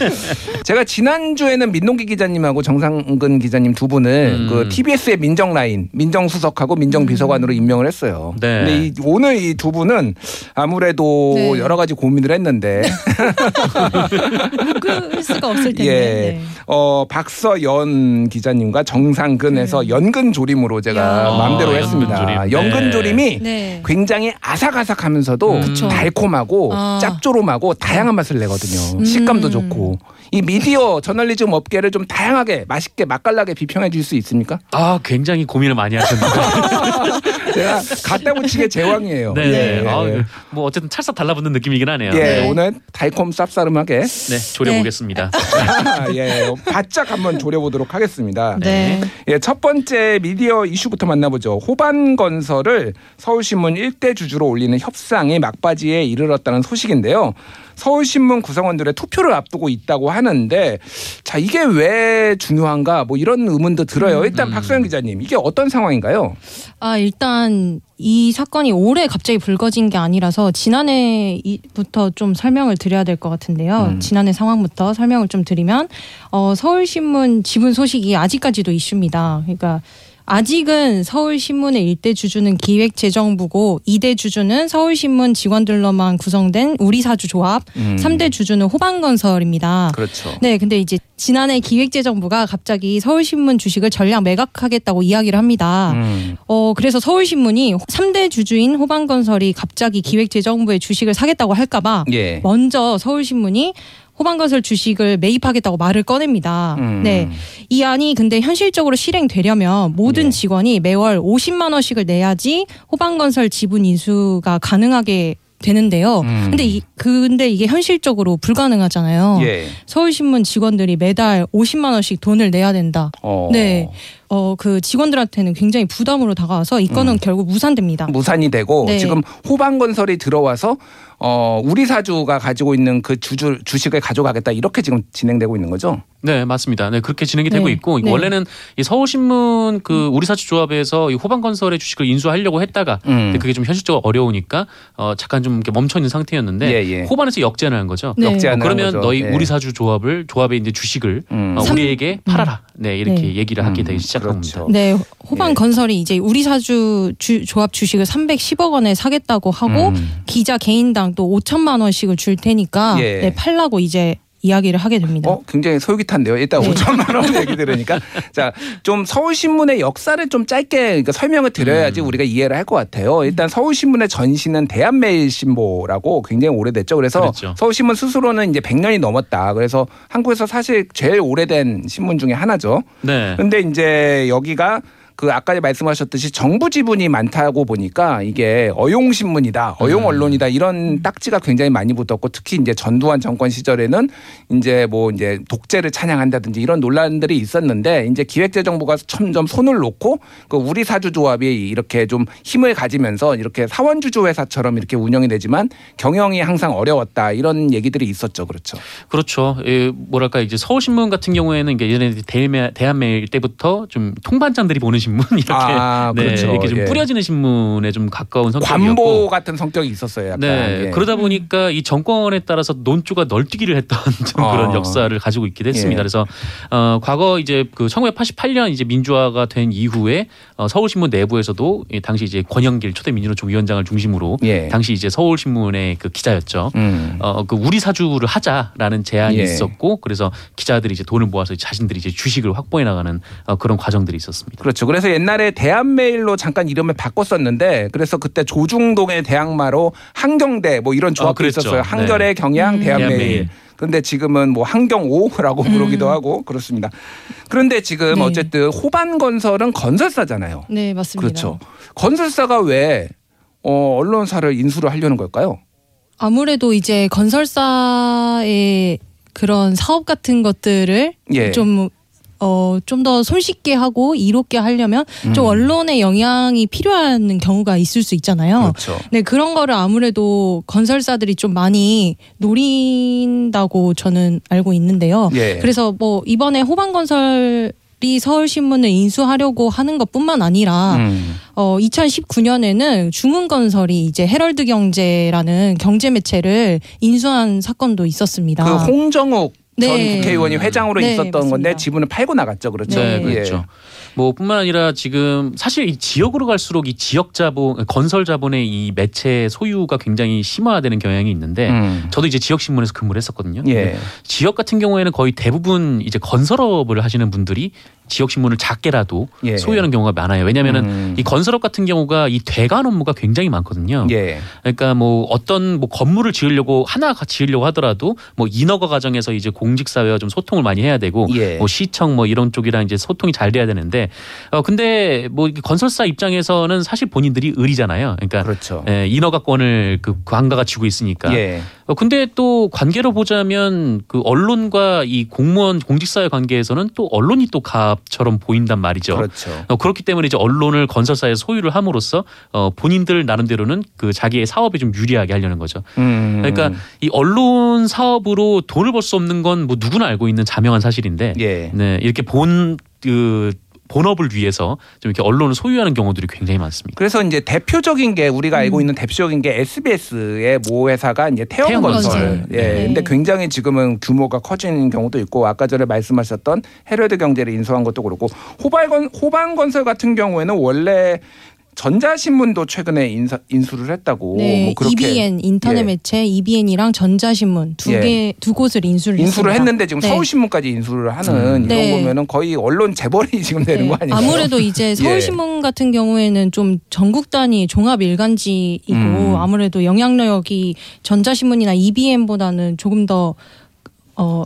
제가 지난주에는 민동기 기자님하고 정상근 기자님 두 분을 음. 그 TBS의 민정 라인, 민정 수석하고 민정 비서관으로 임명을 했어요. 네. 근데 이, 오늘 이 두 분은 아무래도 네. 여러 가지 고민을 했는데 묶을 수가 없을 텐데. 예. 네. 어, 박서연 기자님과 정상근에서 연근 조림으로 제가 야. 마음대로 아, 했습니다. 연근 조림. 네. 조림 이 네. 굉장히 아삭아삭하면서도 음. 달콤하고 아. 짭조름하고 다양한 맛을 내거든요. 음. 식감도 좋고 이 미디어 저널리즘 업계를 좀 다양하게 맛있게 맛깔나게 비평해 줄 수 있습니까? 아 굉장히 고민을 많이 하셨는데. 제가 갖다 붙이게 제왕이에요. 네. 예. 아, 뭐 어쨌든 찰싹 달라붙는 느낌이긴 하네요. 예, 네. 오늘 달콤 쌉싸름하게 네, 조려보겠습니다. 예, 바짝 한번 조려보도록 하겠습니다. 네. 예, 첫 번째 미디어 이슈부터 만나보죠. 호반 건설을 서울신문 일대 주주로 올리는 협상이 막바지에 이르렀다는 소식인데요. 서울신문 구성원들의 투표를 앞두고 있다고 하는데 자 이게 왜 중요한가 뭐 이런 의문도 들어요. 일단 음. 박소영 기자님 이게 어떤 상황인가요? 아 일단 이 사건이 올해 갑자기 불거진 게 아니라서 지난해부터 좀 설명을 드려야 될 것 같은데요. 음. 지난해 상황부터 설명을 좀 드리면 어, 서울신문 지분 소식이 아직까지도 이슈입니다. 그러니까 아직은 서울신문의 일대 주주는 기획재정부고 이대 주주는 서울신문 직원들로만 구성된 우리사주 조합, 음. 삼대 주주는 호반건설입니다. 그렇죠. 네, 근데 이제 지난해 기획재정부가 갑자기 서울신문 주식을 전량 매각하겠다고 이야기를 합니다. 음. 어, 그래서 서울신문이 3대 주주인 호반건설이 갑자기 기획재정부의 주식을 사겠다고 할까봐 예. 먼저 서울신문이 호반건설 주식을 매입하겠다고 말을 꺼냅니다. 음. 네. 이 안이 근데 현실적으로 실행되려면 모든 예. 직원이 매월 50만 원씩을 내야지 호반건설 지분 인수가 가능하게 되는데요. 음. 근데 이 근데 이게 현실적으로 불가능하잖아요. 예. 서울신문 직원들이 매달 50만 원씩 돈을 내야 된다. 어. 네. 어, 그 직원들한테는 굉장히 부담으로 다가와서 이 건은 음. 결국 무산됩니다. 무산이 되고 네. 지금 호반건설이 들어와서 어 우리 사주가 가지고 있는 그 주주 주식을 가져가겠다 이렇게 지금 진행되고 있는 거죠. 네, 맞습니다. 네, 그렇게 진행이 네. 되고 있고 네. 원래는 이 서울신문 그 우리 사주 조합에서 이 호반건설의 주식을 인수하려고 했다가 음. 근데 그게 좀 현실적으로 어려우니까 어 잠깐 좀 이렇게 멈춰 있는 상태였는데 예, 예. 호반에서 역제안을 한 거죠. 네. 역제안을 한 그러면 거죠. 너희 예. 우리 사주 조합을 조합의 이제 주식을 음. 어, 삼- 우리에게 팔아라. 네, 이렇게 네. 얘기를 하게 음, 되기 시작 합니다. 그렇죠. 네, 호반 예. 건설이 이제 우리 사주 주, 조합 주식을 310억 원에 사겠다고 하고 음. 기자 개인당 또 5천만 원씩을 줄 테니까 예. 네, 팔라고 이제 이야기를 하게 됩니다. 어, 굉장히 솔깃한데요. 일단 네. 5천만 원 얘기 들으니까 자, 좀 서울신문의 역사를 좀 짧게 그러니까 설명을 드려야지 음. 우리가 이해를 할 것 같아요. 일단 서울신문의 전신은 대한매일신보라고 굉장히 오래됐죠. 그래서 그렇죠. 서울신문 스스로는 이제 100년이 넘었다. 그래서 한국에서 사실 제일 오래된 신문 중에 하나죠. 네. 근데 이제 여기가 그 아까 말씀하셨듯이 정부 지분이 많다고 보니까 이게 어용 신문이다, 어용 음. 언론이다 이런 딱지가 굉장히 많이 붙었고 특히 이제 전두환 정권 시절에는 이제 뭐 이제 독재를 찬양한다든지 이런 논란들이 있었는데 이제 기획재정부가 점점 손을 놓고 그 우리 사주 조합이 이렇게 좀 힘을 가지면서 이렇게 사원 주주 회사처럼 이렇게 운영이 되지만 경영이 항상 어려웠다 이런 얘기들이 있었죠, 그렇죠. 그렇죠. 예, 뭐랄까 이제 서울신문 같은 경우에는 이게 예전에 대한매일 때부터 좀 통반장들이 보는 신문 이렇게 아, 네, 그렇죠. 이렇게 좀 예. 뿌려지는 신문에 좀 가까운 성격이었고 관보 같은 성격이 있었어요, 약간. 네 예. 그러다 보니까 이 정권에 따라서 논조가 널뛰기를 했던 좀 아. 그런 역사를 가지고 있기도 했습니다. 예. 그래서 어, 과거 이제 그 1988년 이제 민주화가 된 이후에 어, 서울신문 내부에서도 이 당시 이제 권영길 초대 민주노총 위원장을 중심으로 예. 당시 이제 서울신문의 그 기자였죠. 음. 어, 그 우리 사주를 하자라는 제안이 예. 있었고 그래서 기자들이 이제 돈을 모아서 자신들이 이제 주식을 확보해 나가는 어, 그런 과정들이 있었습니다. 그렇죠. 그래서 옛날에 대한메일로 잠깐 이름을 바꿨었는데 그래서 그때 조중동의 대항마로 한경대 뭐 이런 조합도 아. 있었어요. 한결의 경향 음. 대한메일. 대한메일. 그런데 지금은 뭐 한경오라고 부르기도 하고 그렇습니다. 그런데 지금 네. 어쨌든 호반 건설은 건설사잖아요. 네, 맞습니다. 그렇죠. 건설사가 왜 어, 언론사를 인수를 하려는 걸까요? 아무래도 이제 건설사의 그런 사업 같은 것들을 예. 좀 어, 좀더 손쉽게 하고 이롭게 하려면 좀 음. 언론의 영향이 필요한 경우가 있을 수 있잖아요. 그렇죠. 네, 그런 거를 아무래도 건설사들이 좀 많이 노린다고 저는 알고 있는데요. 예. 그래서 뭐 이번에 호반건설 이 서울신문을 인수하려고 하는 것뿐만 아니라 음. 어 2019년에는 중흥건설이 이제 헤럴드 경제라는 경제 매체를 인수한 사건도 있었습니다. 그 홍정욱 전 네. 국회의원이 회장으로 네, 있었던 건데 맞습니다. 지분을 팔고 나갔죠. 그렇죠. 네, 네. 그렇죠. 뭐 뿐만 아니라 지금 사실 이 지역으로 갈수록 이 지역 자본, 건설 자본의 이 매체 소유가 굉장히 심화되는 경향이 있는데 음. 저도 이제 지역 신문에서 근무를 했었거든요. 예. 지역 같은 경우에는 거의 대부분 이제 건설업을 하시는 분들이 지역 신문을 작게라도 예. 소유하는 경우가 많아요. 왜냐하면은 음. 이 건설업 같은 경우가 이 대관 업무가 굉장히 많거든요. 예. 그러니까 뭐 어떤 뭐 건물을 지으려고 하나 지으려고 하더라도 뭐 인허가 과정에서 이제 공직 사회와 좀 소통을 많이 해야 되고 예. 뭐 시청 뭐 이런 쪽이랑 이제 소통이 잘 돼야 되는데 어 근데 뭐 건설사 입장에서는 사실 본인들이 을이잖아요. 그러니까 그렇죠. 예, 인허가권을 그 관가가 쥐고 있으니까. 예. 어 근데 또 관계로 보자면 그 언론과 이 공무원 공직사회 관계에서는 또 언론이 또 갑처럼 보인단 말이죠. 그렇죠. 어, 그렇기 때문에 이제 언론을 건설사에 소유를 함으로써 어, 본인들 나름대로는 그 자기의 사업에 좀 유리하게 하려는 거죠. 음. 그러니까 이 언론 사업으로 돈을 벌 수 없는 건 뭐 누구나 알고 있는 자명한 사실인데, 예. 네 이렇게 본그 본업을 위해서 좀 이렇게 언론을 소유하는 경우들이 굉장히 많습니다. 그래서 이제 대표적인 게 우리가 음. 알고 있는 대표적인 게 SBS의 모 회사가 이제 태영건설. 태영건설. 예. 네. 근데 굉장히 지금은 규모가 커진 경우도 있고 아까 전에 말씀하셨던 헤럴드 경제를 인수한 것도 그렇고 호발건 호반건설 같은 경우에는 원래 전자신문도 최근에 인사, 인수를 했다고 네, 뭐 그렇게 EBN 인터넷 예. 매체 EBN이랑 전자신문 두 예. 개두 곳을 인수를 인수를 했습니다. 했는데 지금 네. 서울신문까지 인수를 하는 음. 이런 네. 보면은 거의 언론 재벌이 지금 되는 네, 거 아닌가요? 아무래도 이제 서울신문 같은 경우에는 좀 전국 단위 종합 일간지이고 음. 아무래도 영향력이 전자신문이나 EBN보다는 조금 더 어.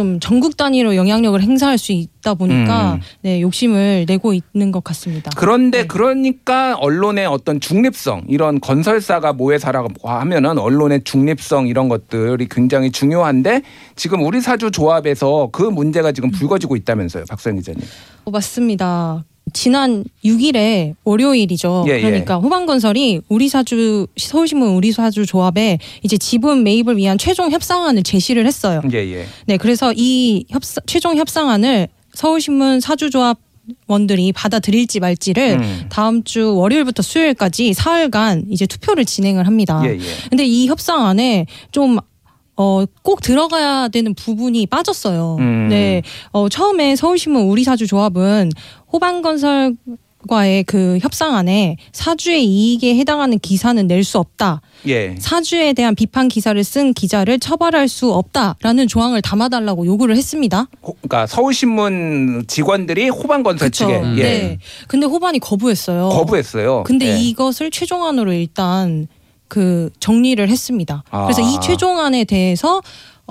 좀 전국 단위로 영향력을 행사할 수 있다 보니까 음. 네 욕심을 내고 있는 것 같습니다. 그런데 네. 그러니까 언론의 어떤 중립성 이런 건설사가 모회사라고 하면은 언론의 중립성 이런 것들이 굉장히 중요한데 지금 우리 사주 조합에서 그 문제가 지금 불거지고 있다면서요, 박선 기자님. 어, 맞습니다. 지난 6일에 월요일이죠. 예, 예. 그러니까 호반건설이 우리사주 서울신문 우리사주 조합에 이제 지분 매입을 위한 최종 협상안을 제시를 했어요. 예, 예. 네, 그래서 이 협상, 최종 협상안을 서울신문 사주조합 원들이 받아들일지 말지를 음. 다음 주 월요일부터 수요일까지 사흘간 이제 투표를 진행을 합니다. 예, 예. 근데 이 협상 안에 좀 어, 꼭 들어가야 되는 부분이 빠졌어요. 음. 네. 어, 처음에 서울신문 우리사주 조합은 호반건설 과의 그 협상안에 사주의 이익에 해당하는 기사는 낼 수 없다. 예. 사주에 대한 비판 기사를 쓴 기자를 처벌할 수 없다라는 조항을 담아달라고 요구를 했습니다. 호- 그러니까 서울신문 직원들이 호반건설. 측에 예. 네. 근데 호반이 거부했어요. 거부했어요. 근데 예. 이것을 최종안으로 일단 그 정리를 했습니다. 아. 그래서 이 최종안에 대해서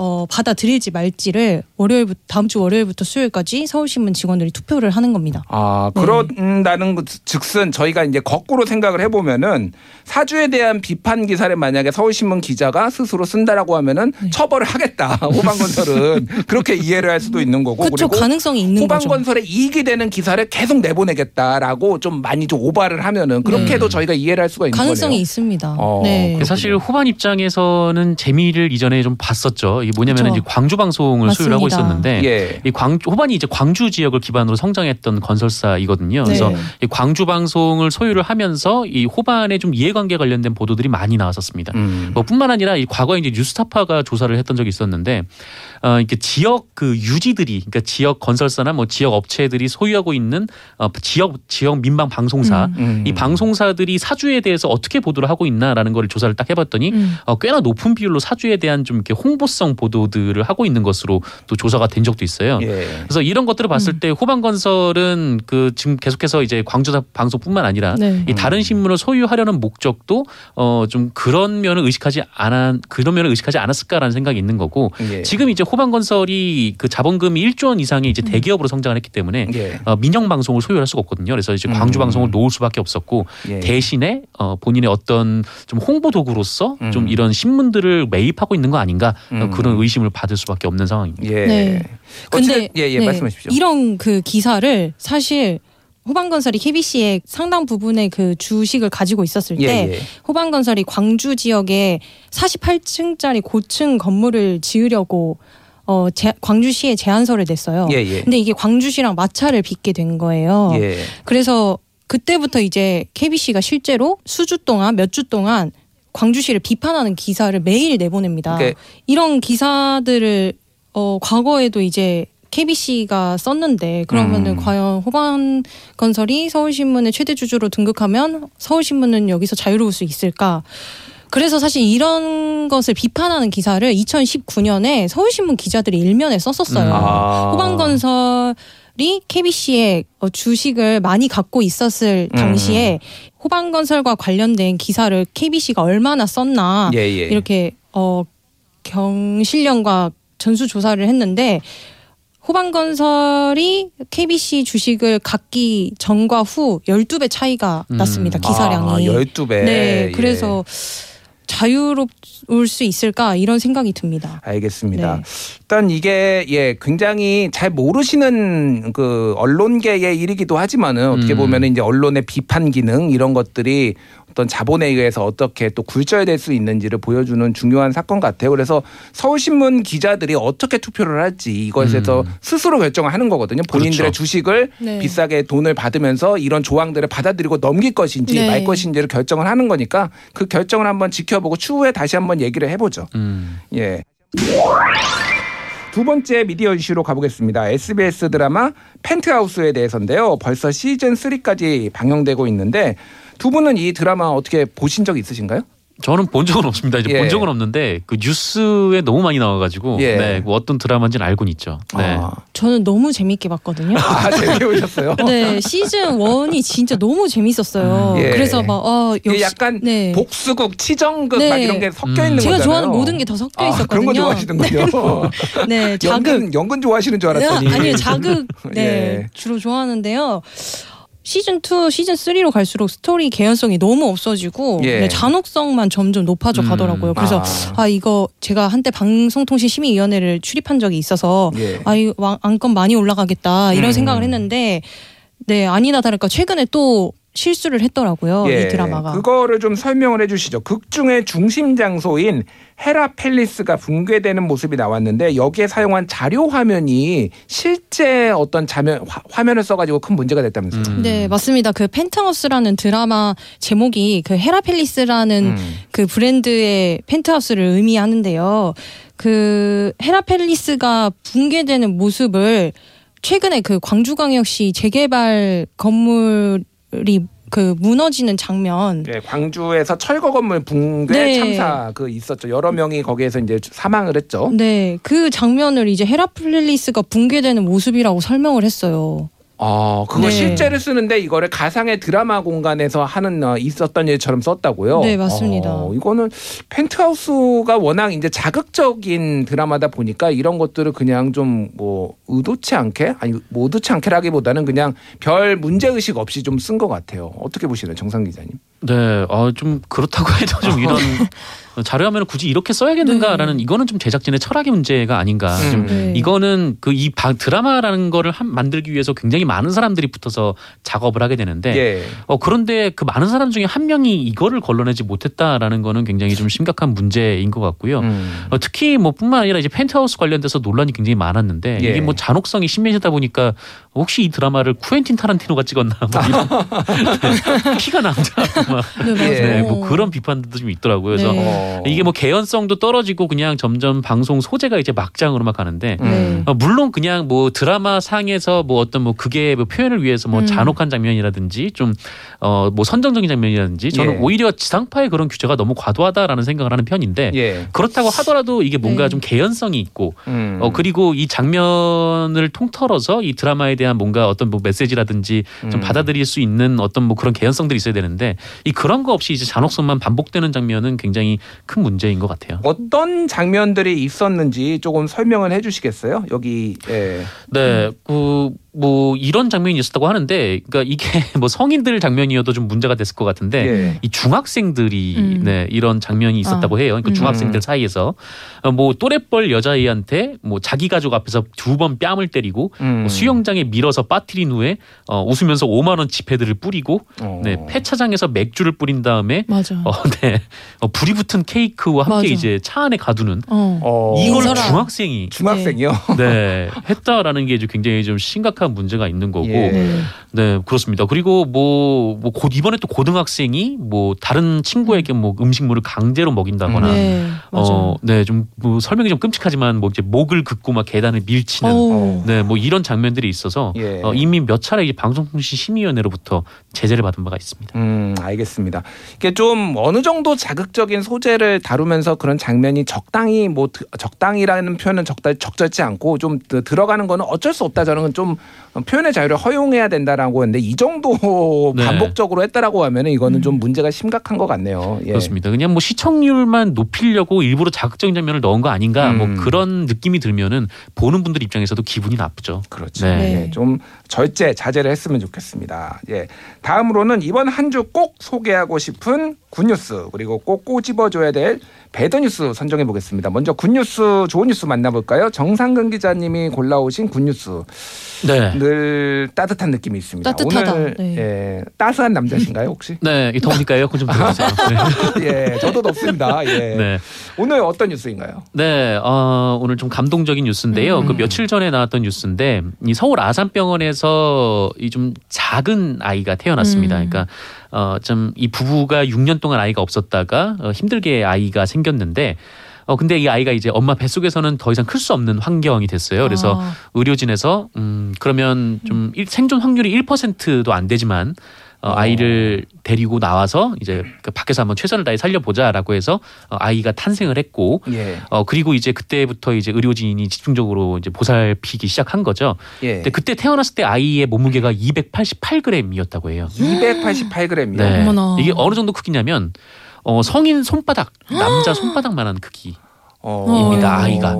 어, 받아들일지 말지를 월요일부터 다음 주 월요일부터 수요일까지 서울신문 직원들이 투표를 하는 겁니다. 아, 네. 그런다는 것 즉슨 저희가 이제 거꾸로 생각을 해보면은 사주에 대한 비판 기사를 만약에 서울신문 기자가 스스로 쓴다라고 하면은 네. 처벌을 하겠다. 호방건설은 그렇게 이해를 할 수도 있는 거고 그쵸 그리고 가능성이 있는 거죠. 호방건설에 이익이 되는 기사를 계속 내보내겠다라고 좀 많이 좀 오바를 하면은 그렇게도 네. 저희가 이해를 할 수가 있는 가능성이 거네요. 있습니다. 어, 네. 사실 호반 입장에서는 재미를 이전에 좀 봤었죠. 이게 뭐냐면 그렇죠. 이제 광주 방송을 소유를 하고 맞습니다. 있었는데 예. 이 광, 호반이 이제 광주 지역을 기반으로 성장했던 건설사이거든요. 그래서 네. 이 광주 방송을 소유를 하면서 이 호반의 좀 이해관계 관련된 보도들이 많이 나왔었습니다. 음. 뭐 뿐만 아니라 이 과거에 이제 뉴스타파가 조사를 했던 적이 있었는데 어 이렇게 지역 그 유지들이 그러니까 지역 건설사나 뭐 지역 업체들이 소유하고 있는 어 지역 지역 민방 방송사 음. 음. 이 방송사들이 사주에 대해서 어떻게 보도를 하고 있나라는 걸 조사를 딱 해봤더니 음. 어, 꽤나 높은 비율로 사주에 대한 좀 이렇게 홍보성 보도들을 하고 있는 것으로 또 조사가 된 적도 있어요. 예. 그래서 이런 것들을 봤을 음. 때 호반건설은 그 지금 계속해서 이제 광주 방송뿐만 아니라 네. 이 다른 신문을 소유하려는 목적도 어 좀 그런 면을 의식하지 않아 그런 면을 의식하지 않았을까라는 생각이 있는 거고 예. 지금 이제 호반건설이 그 자본금이 1조 원 이상의 이제 대기업으로 성장을 했기 때문에 예. 어, 민영 방송을 소유할 수가 없거든요. 그래서 이제 광주 음. 방송을 놓을 수밖에 없었고 예. 대신에 어, 본인의 어떤 좀 홍보 도구로서 음. 좀 이런 신문들을 매입하고 있는 거 아닌가 어, 음. 그런 의심을 받을 수밖에 없는 상황입니다. 예. 네. 근데 어쨌든 예, 예, 네, 말씀하십시오. 이런 그 기사를 사실 호반건설이 KBC의 상당 부분의 그 주식을 가지고 있었을 때 예, 예. 호반건설이 광주 지역에 48층짜리 고층 건물을 지으려고 어 제, 광주시에 제안서를 냈어요. 예, 예. 근데 이게 광주시랑 마찰을 빚게 된 거예요. 예. 그래서 그때부터 이제 KBC가 실제로 수주 동안 몇 주 동안 광주시를 비판하는 기사를 매일 내보냅니다. 그러니까 이런 기사들을 어 과거에도 이제 KBC가 썼는데 그러면은 음. 과연 호반 건설이 서울신문의 최대 주주로 등극하면 서울신문은 여기서 자유로울 수 있을까? 그래서 사실 이런 것을 비판하는 기사를 2019년에 서울신문 기자들이 일면에 썼었어요. 음. 아. 호반건설 이 KBC의 어, 주식을 많이 갖고 있었을 음. 당시에 호반건설과 관련된 기사를 KBC가 얼마나 썼나 예, 예. 이렇게 어 경실련과 전수 조사를 했는데 호반건설이 KBC 주식을 갖기 전과 후 12배 차이가 음. 났습니다. 기사량이. 아, 12배. 네. 예. 그래서 자유로울 수 있을까 이런 생각이 듭니다. 알겠습니다. 네. 일단 이게 예 굉장히 잘 모르시는 그 언론계의 일이기도 하지만은 어떻게 음. 보면은 이제 언론의 비판 기능 이런 것들이 어떤 자본에 의해서 어떻게 또 굴절될 수 있는지를 보여주는 중요한 사건 같아요. 그래서 서울신문 기자들이 어떻게 투표를 할지 이것에서 음. 스스로 결정을 하는 거거든요. 본인들의 그렇죠. 주식을 네. 비싸게 돈을 받으면서 이런 조항들을 받아들이고 넘길 것인지 네. 말 것인지를 결정을 하는 거니까 그 결정을 한번 지켜보고 추후에 다시 한번 얘기를 해보죠. 음. 예. 두 번째 미디어 이슈로 가보겠습니다. SBS 드라마 펜트하우스에 대해서인데요. 벌써 시즌 3까지 방영되고 있는데 두 분은 이 드라마 어떻게 보신 적 있으신가요? 저는 본 적은 없습니다. 이제 예. 본 적은 없는데 그 뉴스에 너무 많이 나와가지고 예. 네, 그 어떤 드라마인지는 알고는 있죠. 네. 아, 저는 너무 재밌게 봤거든요. 아 재밌게 보셨어요? 네, 시즌 1이 진짜 너무 재밌었어요. 음, 예. 그래서 막, 어, 역시. 약간 네. 복수극, 치정극 네. 막 이런 게 섞여 음. 있는 제가 거잖아요. 좋아하는 모든 게 다 섞여 아, 있었거든요. 그런 거 좋아하시는군요. 네, 자극. 연근 연근 좋아하시는 줄 알았더니. 아니요, 자극. 네, 예. 주로 좋아하는데요. 시즌 2, 시즌 3로 갈수록 스토리 개연성이 너무 없어지고 예. 네, 잔혹성만 점점 높아져 음. 가더라고요. 그래서 아. 아. 이거 제가 한때 방송통신 심의위원회를 출입한 적이 있어서 예. 아, 이 왕- 안건 많이 올라가겠다 이런 음. 생각을 했는데 네 아니나 다를까 최근에 또 실수를 했더라고요 이 드라마가. 예. 그거를 좀 설명을 해주시죠. 극 중의 중심 장소인 헤라 팰리스가 붕괴되는 모습이 나왔는데 여기에 사용한 자료 화면이 실제 어떤 자면 화, 화면을 써가지고 큰 문제가 됐다면서요. 음. 네 맞습니다. 그 펜트하우스라는 드라마 제목이 그 헤라펠리스라는 음. 그 브랜드의 펜트하우스를 의미하는데요. 그 헤라펠리스가 붕괴되는 모습을 최근에 그 광주광역시 재개발 건물 이 그 무너지는 장면 네, 광주에서 철거 건물 붕괴 네. 참사 그 있었죠. 여러 명이 거기에서 이제 사망을 했죠. 네, 그 장면을 이제 헤라펠리스가 붕괴되는 모습이라고 설명을 했어요. 어, 그거 네. 실제를 쓰는데 이거를 가상의 드라마 공간에서 하는 어, 있었던 일처럼 썼다고요? 네, 맞습니다. 어, 이거는 펜트하우스가 워낙 이제 자극적인 드라마다 보니까 이런 것들을 그냥 좀 뭐 의도치 않게 아니 뭐 의도치 않게라기보다는 그냥 별 문제 의식 없이 좀 쓴 것 같아요. 어떻게 보시나요, 정상 기자님? 네, 어, 좀 그렇다고 해도 좀 이런 자료화면을 굳이 이렇게 써야겠는가라는 이거는 좀 제작진의 철학의 문제가 아닌가. 음. 좀 네. 이거는 그 이 드라마라는 거를 한, 만들기 위해서 굉장히 많은 사람들이 붙어서 작업을 하게 되는데 예. 어 그런데 그 많은 사람 중에 한 명이 이거를 걸러내지 못했다라는 거는 굉장히 좀 심각한 문제인 것 같고요. 음. 어, 특히 뭐 뿐만 아니라 이제 펜트하우스 관련돼서 논란이 굉장히 많았는데 예. 이게 뭐 잔혹성이 심해지다 보니까 혹시 이 드라마를 쿠엔틴 타란티노가 찍었나 뭐 이런 네, 피가 남자 막 네. 네, 뭐 그런 비판도 좀 있더라고요. 그래서 네. 어. 이게 뭐 개연성도 떨어지고 그냥 점점 방송 소재가 이제 막장으로 막 가는데 음. 어, 물론 그냥 뭐 드라마 상에서 뭐 어떤 뭐 그게 뭐 표현을 위해서 뭐 음. 잔혹한 장면이라든지 좀 어 뭐 선정적인 장면이라든지 저는 예. 오히려 지상파의 그런 규제가 너무 과도하다라는 생각을 하는 편인데 예. 그렇다고 하더라도 이게 뭔가 네. 좀 개연성이 있고 음. 어 그리고 이 장면을 통틀어서 이 드라마에 대한 뭔가 어떤 뭐 메시지라든지 좀 음. 받아들일 수 있는 어떤 뭐 그런 개연성들이 있어야 되는데 이 그런 거 없이 이제 잔혹성만 반복되는 장면은 굉장히 큰 문제인 것 같아요. 어떤 장면들이 있었는지 조금 설명을 해주시겠어요? 여기 예. 네, 그 뭐 이런 장면이 있었다고 하는데, 그러니까 이게 뭐 성인들 장면이어도 좀 문제가 됐을 것 같은데 예. 이 중학생들이 음. 네, 이런 장면이 있었다고 해요. 그러니까 음. 중학생들 사이에서 어, 뭐 또래뻘 여자애한테 뭐 자기 가족 앞에서 두 번 뺨을 때리고 음. 뭐 수영장에 밀어서 빠뜨린 후에 어, 웃으면서 5만 원 지폐들을 뿌리고 어. 네, 폐차장에서 맥주를 뿌린 다음에 맞아. 어, 네, 어, 불이 붙은 케이크와 함께 맞아. 이제 차 안에 가두는 어. 어. 이걸. 중학생이 중학생이요. 네 했다라는 게 이제 굉장히 좀 심각한 문제가 있는 거고 예. 네. 네 그렇습니다 그리고 뭐 뭐 곧 이번에 또 고등학생이 뭐 다른 친구에게 뭐 음식물을 강제로 먹인다거나 네. 맞아. 어, 네좀 뭐 설명이 좀 끔찍하지만 뭐 이제 목을 긋고 막 계단을 밀치는. 네 뭐 이런 장면들이 있어서 예. 어, 이미 몇 차례 이 방송통신 심의위원회로부터 제재를 받은 바가 있습니다. 음, 알겠습니다. 이게 좀 어느 정도 자극적인 소재를 다루면서 그런 장면이 적당히 뭐 드- 적당이라는 표현은 적절 적절치 않고 좀 드- 들어가는 거는 어쩔 수 없다 저는 좀 표현의 자유를 허용해야 된다라고 했는데 이 정도 네. 반복적으로 했다라고 하면은 이거는 좀 문제가 심각한 것 같네요. 예. 그렇습니다. 그냥 뭐 시청률만 높이려고 일부러 자극적인 장면을 넣은 거 아닌가 음. 뭐 그런 느낌이 들면은 보는 분들 입장에서도 기분이 나쁘죠. 그렇죠. 네. 예, 좀 절제 자제를 했으면 좋겠습니다. 예. 다음으로는 이번 한 주 꼭 소개하고 싶은 굿뉴스 그리고 꼭 꼬집어줘야 될 bad news 선정해 보겠습니다. 먼저 good news 좋은 뉴스 만나볼까요? 정상근 기자님이 골라오신 good news 네. 늘 따뜻한 느낌이 있습니다. 따뜻하다. 오늘 네. 예, 따스한 남자신가요 혹시? 네, 이 더우니까 에어컨 좀 들어주세요. 네. 예, 저도 덥습니다. 예. 네. 오늘 어떤 뉴스인가요? 네, 어, 오늘 좀 감동적인 뉴스인데요. 음. 그 며칠 전에 나왔던 뉴스인데 이 서울 아산병원에서 이 좀 작은 아이가 태어났습니다. 음. 그러니까 어, 좀 이 부부가 6년 동안 아이가 없었다가 어, 힘들게 아이가 생겼는데 어 근데 이 아이가 이제 엄마 뱃속에서는 더 이상 클 수 없는 환경이 됐어요. 그래서 아. 의료진에서 음 그러면 좀 일- 생존 확률이 1%도 안 되지만 어, 아이를 데리고 나와서 이제 그 밖에서 한번 최선을 다해 살려보자라고 해서 어, 아이가 탄생을 했고 예. 어 그리고 이제 그때부터 이제 의료진이 집중적으로 이제 보살피기 시작한 거죠. 예. 근데 그때 태어났을 때 아이의 몸무게가 288g이었다고 해요. 288g이요. 네. 어머나. 이게 어느 정도 크기냐면 어 성인 손바닥 남자 손바닥만한 크기. 입니다, 아이가.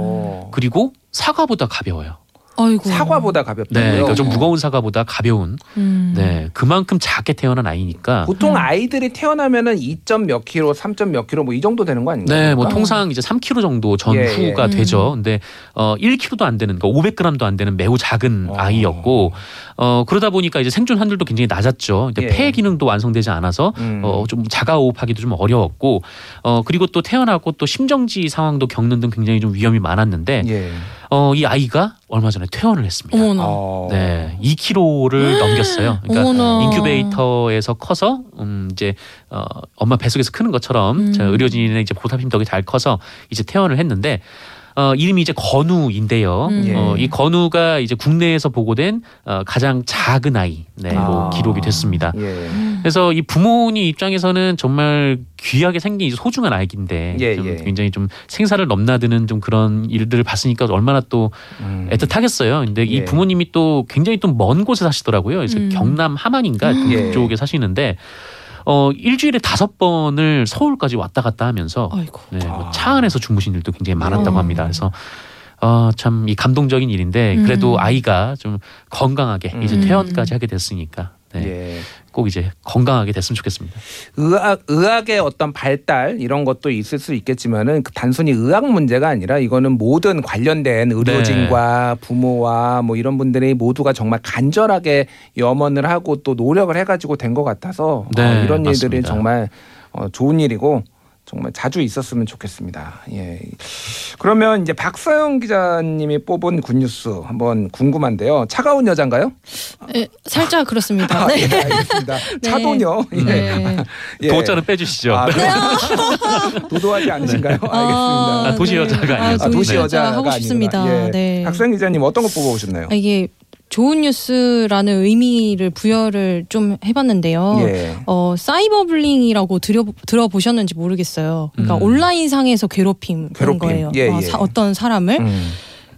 그리고 사과보다 가벼워요. 아이고. 사과보다 가볍다고요. 네, 그러니까 좀 무거운 사과보다 가벼운. 음. 네, 그만큼 작게 태어난 아이니까. 보통 아이들이 태어나면은 2점 몇 킬로, 3점 몇 킬로 뭐 이 정도 되는 거 아닌가요? 네, 뭐 그러니까? 통상 이제 3kg 정도 전후가 예, 예. 되죠. 근데 어 1kg도 안 되는, 그러니까 500g도 안 되는 매우 작은 어. 아이였고, 어 그러다 보니까 이제 생존 확률도 굉장히 낮았죠. 근데 예. 폐 기능도 완성되지 않아서 음. 어좀 자가 호흡하기도 좀 어려웠고, 어 그리고 또 태어나고 또 심정지 상황도 겪는 등 굉장히 좀 위험이 많았는데, 예. 어 이 아이가 얼마 전에 퇴원을 했습니다. 어머나. 어. 네, 2kg를 넘겼어요. 그러니까 어머나. 인큐베이터에서 커서 음 이제 어 엄마 뱃속에서 크는 것처럼 음. 저 의료진의 이제 보살핌 덕에 잘 커서 이제 퇴원을 했는데 어 이름이 이제 건우인데요. 음. 예. 어, 이 건우가 이제 국내에서 보고된 어, 가장 작은 아이로 아. 기록이 됐습니다. 예. 그래서 이 부모님 입장에서는 정말 귀하게 생긴 이 소중한 아기인데 예, 좀 예. 굉장히 좀 생사를 넘나드는 좀 그런 일들을 봤으니까 얼마나 또 음. 애틋하겠어요. 근데 이 예. 부모님이 또 굉장히 또 먼 곳에 사시더라고요. 그래서 음. 경남 함안인가 예. 그쪽에 사시는데 어 일주일에 다섯 번을 서울까지 왔다 갔다 하면서 아이고. 네, 뭐 아. 차 안에서 주무신 일도 굉장히 많았다고 어. 합니다. 그래서 어, 참 이 감동적인 일인데 그래도 음. 아이가 좀 건강하게 이제 음. 퇴원까지 하게 됐으니까 네, 예. 꼭 이제 건강하게 됐으면 좋겠습니다. 의학 의학의 어떤 발달 이런 것도 있을 수 있겠지만은 그 단순히 의학 문제가 아니라 이거는 모든 관련된 의료진과 부모와 뭐 이런 분들이 모두가 정말 간절하게 염원을 하고 또 노력을 해가지고 된 것 같아서 네, 어, 이런 일들이. 정말 어, 좋은 일이고 정말 자주 있었으면 좋겠습니다. 예. 그러면 이제 박사영 기자님이 뽑은 굿뉴스 한번 궁금한데요. 차가운 여잔가요? 예, 살짝 그렇습니다. 아, 네. 예, 알겠습니다. 차도녀. 예. 네. 예. 도자는 빼주시죠. 아, 도도하지 않으신가요? 알겠습니다. 아, 도시 여자가 아니어서. 아, 도시 네. 여자가 하고. 싶습니다. 예. 네. 박수영 기자님 어떤 거 뽑아오셨나요? 아, 이게 좋은 뉴스라는 의미를 부여를 좀 해봤는데요. 예. 어, 사이버블링이라고 들여, 들어보셨는지 모르겠어요. 그러니까 음. 온라인 상에서 괴롭힘 그런 괴롭힘. 거예요. 예, 어, 예. 사- 어떤 사람을. 음.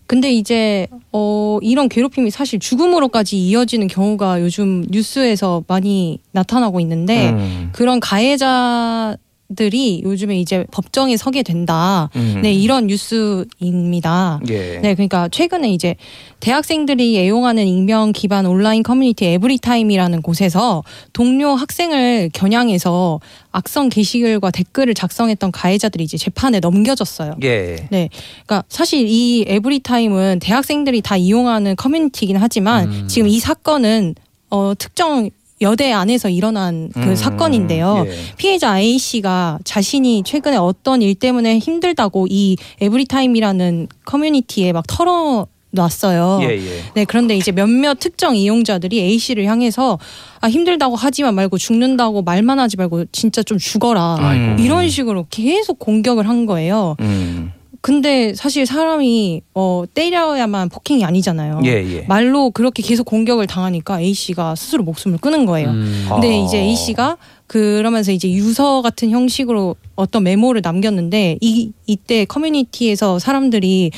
근데 이제 어, 이런 괴롭힘이 사실 죽음으로까지 이어지는 경우가 요즘 뉴스에서 많이 나타나고 있는데 음. 그런 가해자 들이 요즘에 이제 법정에 서게 된다. 음. 네, 이런 뉴스입니다. 예. 네, 그러니까 최근에 이제 대학생들이 애용하는 익명 기반 온라인 커뮤니티 에브리타임이라는 곳에서 동료 학생을 겨냥해서 악성 게시글과 댓글을 작성했던 가해자들이 이제 재판에 넘겨졌어요. 예. 네, 그러니까 사실 이 에브리타임은 대학생들이 다 이용하는 커뮤니티이긴 하지만 음. 지금 이 사건은 어, 특정 여대 안에서 일어난 그 음. 사건인데요. 예. 피해자 A 씨가 자신이 최근에 어떤 일 때문에 힘들다고 이 에브리타임이라는 커뮤니티에 막 털어 놨어요. 예, 예. 네, 그런데 이제 몇몇 특정 이용자들이 A 씨를 향해서 아 힘들다고 하지만 말고 죽는다고 말만 하지 말고 진짜 좀 죽어라. 아이고. 이런 식으로 계속 공격을 한 거예요. 음. 근데 사실 사람이 어 때려야만 폭행이 아니잖아요. 예, 예. 말로 그렇게 계속 공격을 당하니까 A 씨가 스스로 목숨을 끊은 거예요. 음. 아. 근데 이제 A 씨가 그러면서 이제 유서 같은 형식으로 어떤 메모를 남겼는데 이 이때 커뮤니티에서 사람들이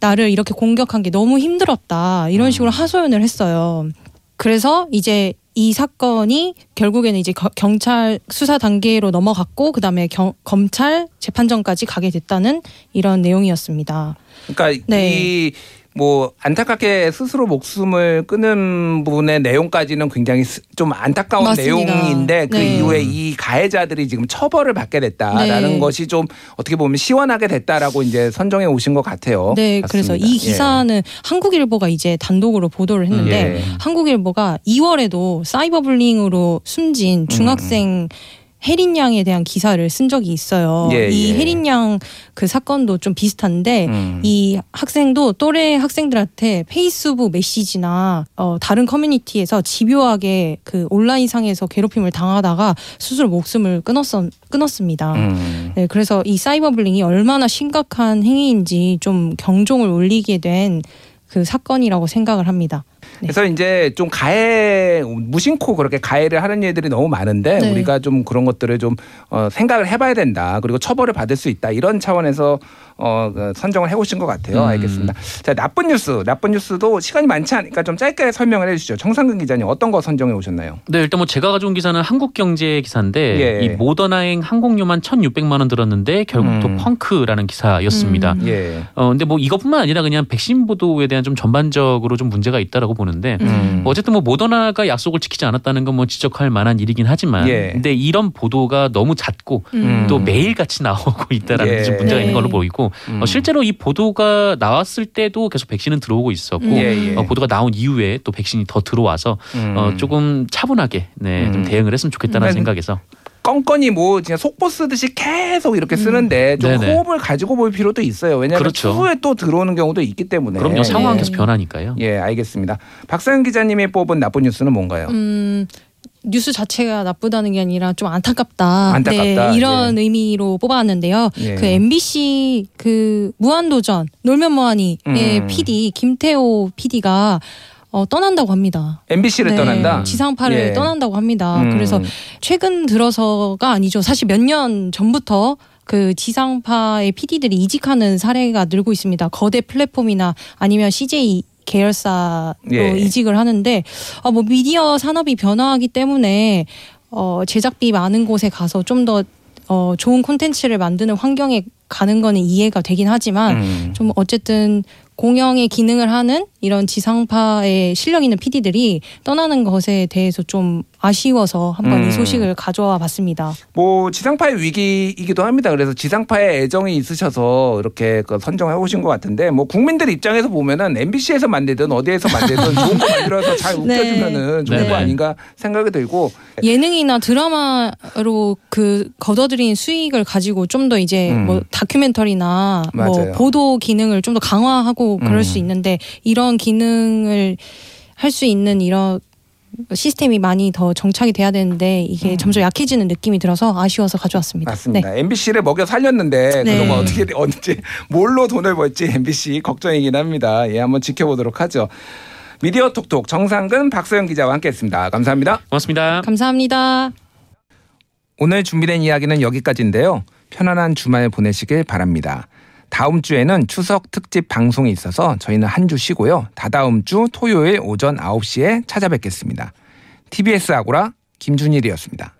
나를 이렇게 공격한 게 너무 힘들었다 이런 식으로 하소연을 했어요. 그래서 이제 이 사건이 결국에는 이제 거- 경찰 수사 단계로 넘어갔고 그다음에 경- 검찰 재판정까지 가게 됐다는 이런 내용이었습니다. 그러니까 네. 이 뭐 안타깝게 스스로 목숨을 끊은 분의 내용까지는 굉장히 스- 좀 안타까운 맞습니다. 내용인데 그 네. 이후에 이 가해자들이 지금 처벌을 받게 됐다라는 네. 것이 좀 어떻게 보면 시원하게 됐다라고 이제 선정해 오신 것 같아요. 네, 맞습니다. 그래서 이 예. 기사는 한국일보가 이제 단독으로 보도를 했는데 예. 한국일보가 2월에도 사이버블링으로 숨진 중학생 혜린 양에 대한 기사를 쓴 적이 있어요. 예, 이 예. 혜린 양 그 사건도 좀 비슷한데 음. 이 학생도 또래 학생들한테 페이스북 메시지나 어, 다른 커뮤니티에서 집요하게 그 온라인상에서 괴롭힘을 당하다가 스스로 목숨을 끊었었, 끊었습니다. 음. 네, 그래서 이 사이버블링이 얼마나 심각한 행위인지 좀 경종을 울리게 된 그 사건이라고 생각을 합니다. 네. 그래서 이제 좀 가해 무심코 그렇게 가해를 하는 일들이 너무 많은데 네. 우리가 좀 그런 것들을 좀 어, 생각을 해봐야 된다. 그리고 처벌을 받을 수 있다. 이런 차원에서 어, 그 선정을 해오신 것 같아요. 음. 알겠습니다. 자 나쁜 뉴스, 나쁜 뉴스도 시간이 많지 않으니까 좀 짧게 설명을 해주시죠. 정상근 기자님 어떤 거 선정해 오셨나요? 네, 일단 뭐 제가 가져온 기사는 한국경제 기사인데 예. 이 모더나행 항공료만 1,600만 원 들었는데 결국 음. 또 펑크라는 기사였습니다. 음. 예. 어 근데 뭐 이것뿐만 아니라 그냥 백신 보도에 대한 좀 전반적으로 좀 문제가 있다라고 보는데 음. 뭐 어쨌든 뭐 모더나가 약속을 지키지 않았다는 건 뭐 지적할 만한 일이긴 하지만 예. 근데 이런 보도가 너무 잦고 음. 또 매일 같이 나오고 있다라는 예. 게좀 문제가 네. 있는 걸로 보이고 음. 어, 실제로 이 보도가 나왔을 때도 계속 백신은 들어오고 있었고 음. 예, 예. 어, 보도가 나온 이후에 또 백신이 더 들어와서 음. 어, 조금 차분하게 네, 좀 음. 대응을 했으면 좋겠다는 음. 생각에서 껌껌이 뭐 그냥 속보 쓰듯이 계속 이렇게 쓰는데 좀 네네. 호흡을 가지고 볼 필요도 있어요. 왜냐하면 그렇죠. 추후에 또 들어오는 경우도 있기 때문에. 그럼요 상황은 네. 계속 변하니까요. 예, 알겠습니다. 박사연 기자님이 뽑은 나쁜 뉴스는 뭔가요? 음, 뉴스 자체가 나쁘다는 게 아니라 좀 안타깝다. 안타깝다. 네, 이런 의미로 뽑아왔는데요. 예. 그 MBC 그 무한도전 놀면 뭐하니의 음. PD 김태호 PD가 어, 떠난다고 합니다. MBC를 네, 떠난다. 지상파를 예. 떠난다고 합니다. 음. 그래서 최근 들어서가 아니죠. 사실 몇 년 전부터 그 지상파의 PD들이 이직하는 사례가 늘고 있습니다. 거대 플랫폼이나 아니면 CJ 계열사로 예. 이직을 하는데 어, 뭐 미디어 산업이 변화하기 때문에 어, 제작비 많은 곳에 가서 좀더 어, 좋은 콘텐츠를 만드는 환경에 가는 거는 이해가 되긴 하지만 음. 좀 어쨌든 공영의 기능을 하는 이런 지상파의 실력 있는 PD들이 떠나는 것에 대해서 좀 아쉬워서 한번 음. 이 소식을 가져와 봤습니다. 뭐 지상파의 위기이기도 합니다. 그래서 지상파에 애정이 있으셔서 이렇게 그 선정해 오신 것 같은데 뭐 국민들 입장에서 보면은 MBC에서 만들든 어디에서 만들든 좋은 거 만들어서 잘 웃겨주면은 좋은 네. 거 아닌가 생각이 들고 예능이나 드라마로 그 걷어들인 수익을 가지고 좀 더 이제 음. 뭐 다큐멘터리나 맞아요. 뭐 보도 기능을 좀 더 강화하고 그럴 음. 수 있는데 이런 기능을 할 수 있는 이런 시스템이 많이 더 정착이 돼야 되는데 이게 점점 약해지는 느낌이 들어서 아쉬워서 가져왔습니다. 음. 맞습니다. 네. MBC를 먹여 살렸는데 네. 그동안 어떻게 언제 뭘로 돈을 벌지 MBC 걱정이긴 합니다. 예, 한번 지켜보도록 하죠. 미디어 톡톡 정상근 박소영 기자와 함께했습니다. 감사합니다. 고맙습니다. 감사합니다. 오늘 준비된 이야기는 여기까지인데요. 편안한 주말 보내시길 바랍니다. 다음 주에는 추석 특집 방송이 있어서 저희는 한 주 쉬고요. 다다음 주 토요일 오전 9시에 찾아뵙겠습니다. TBS 아고라 김준일이었습니다.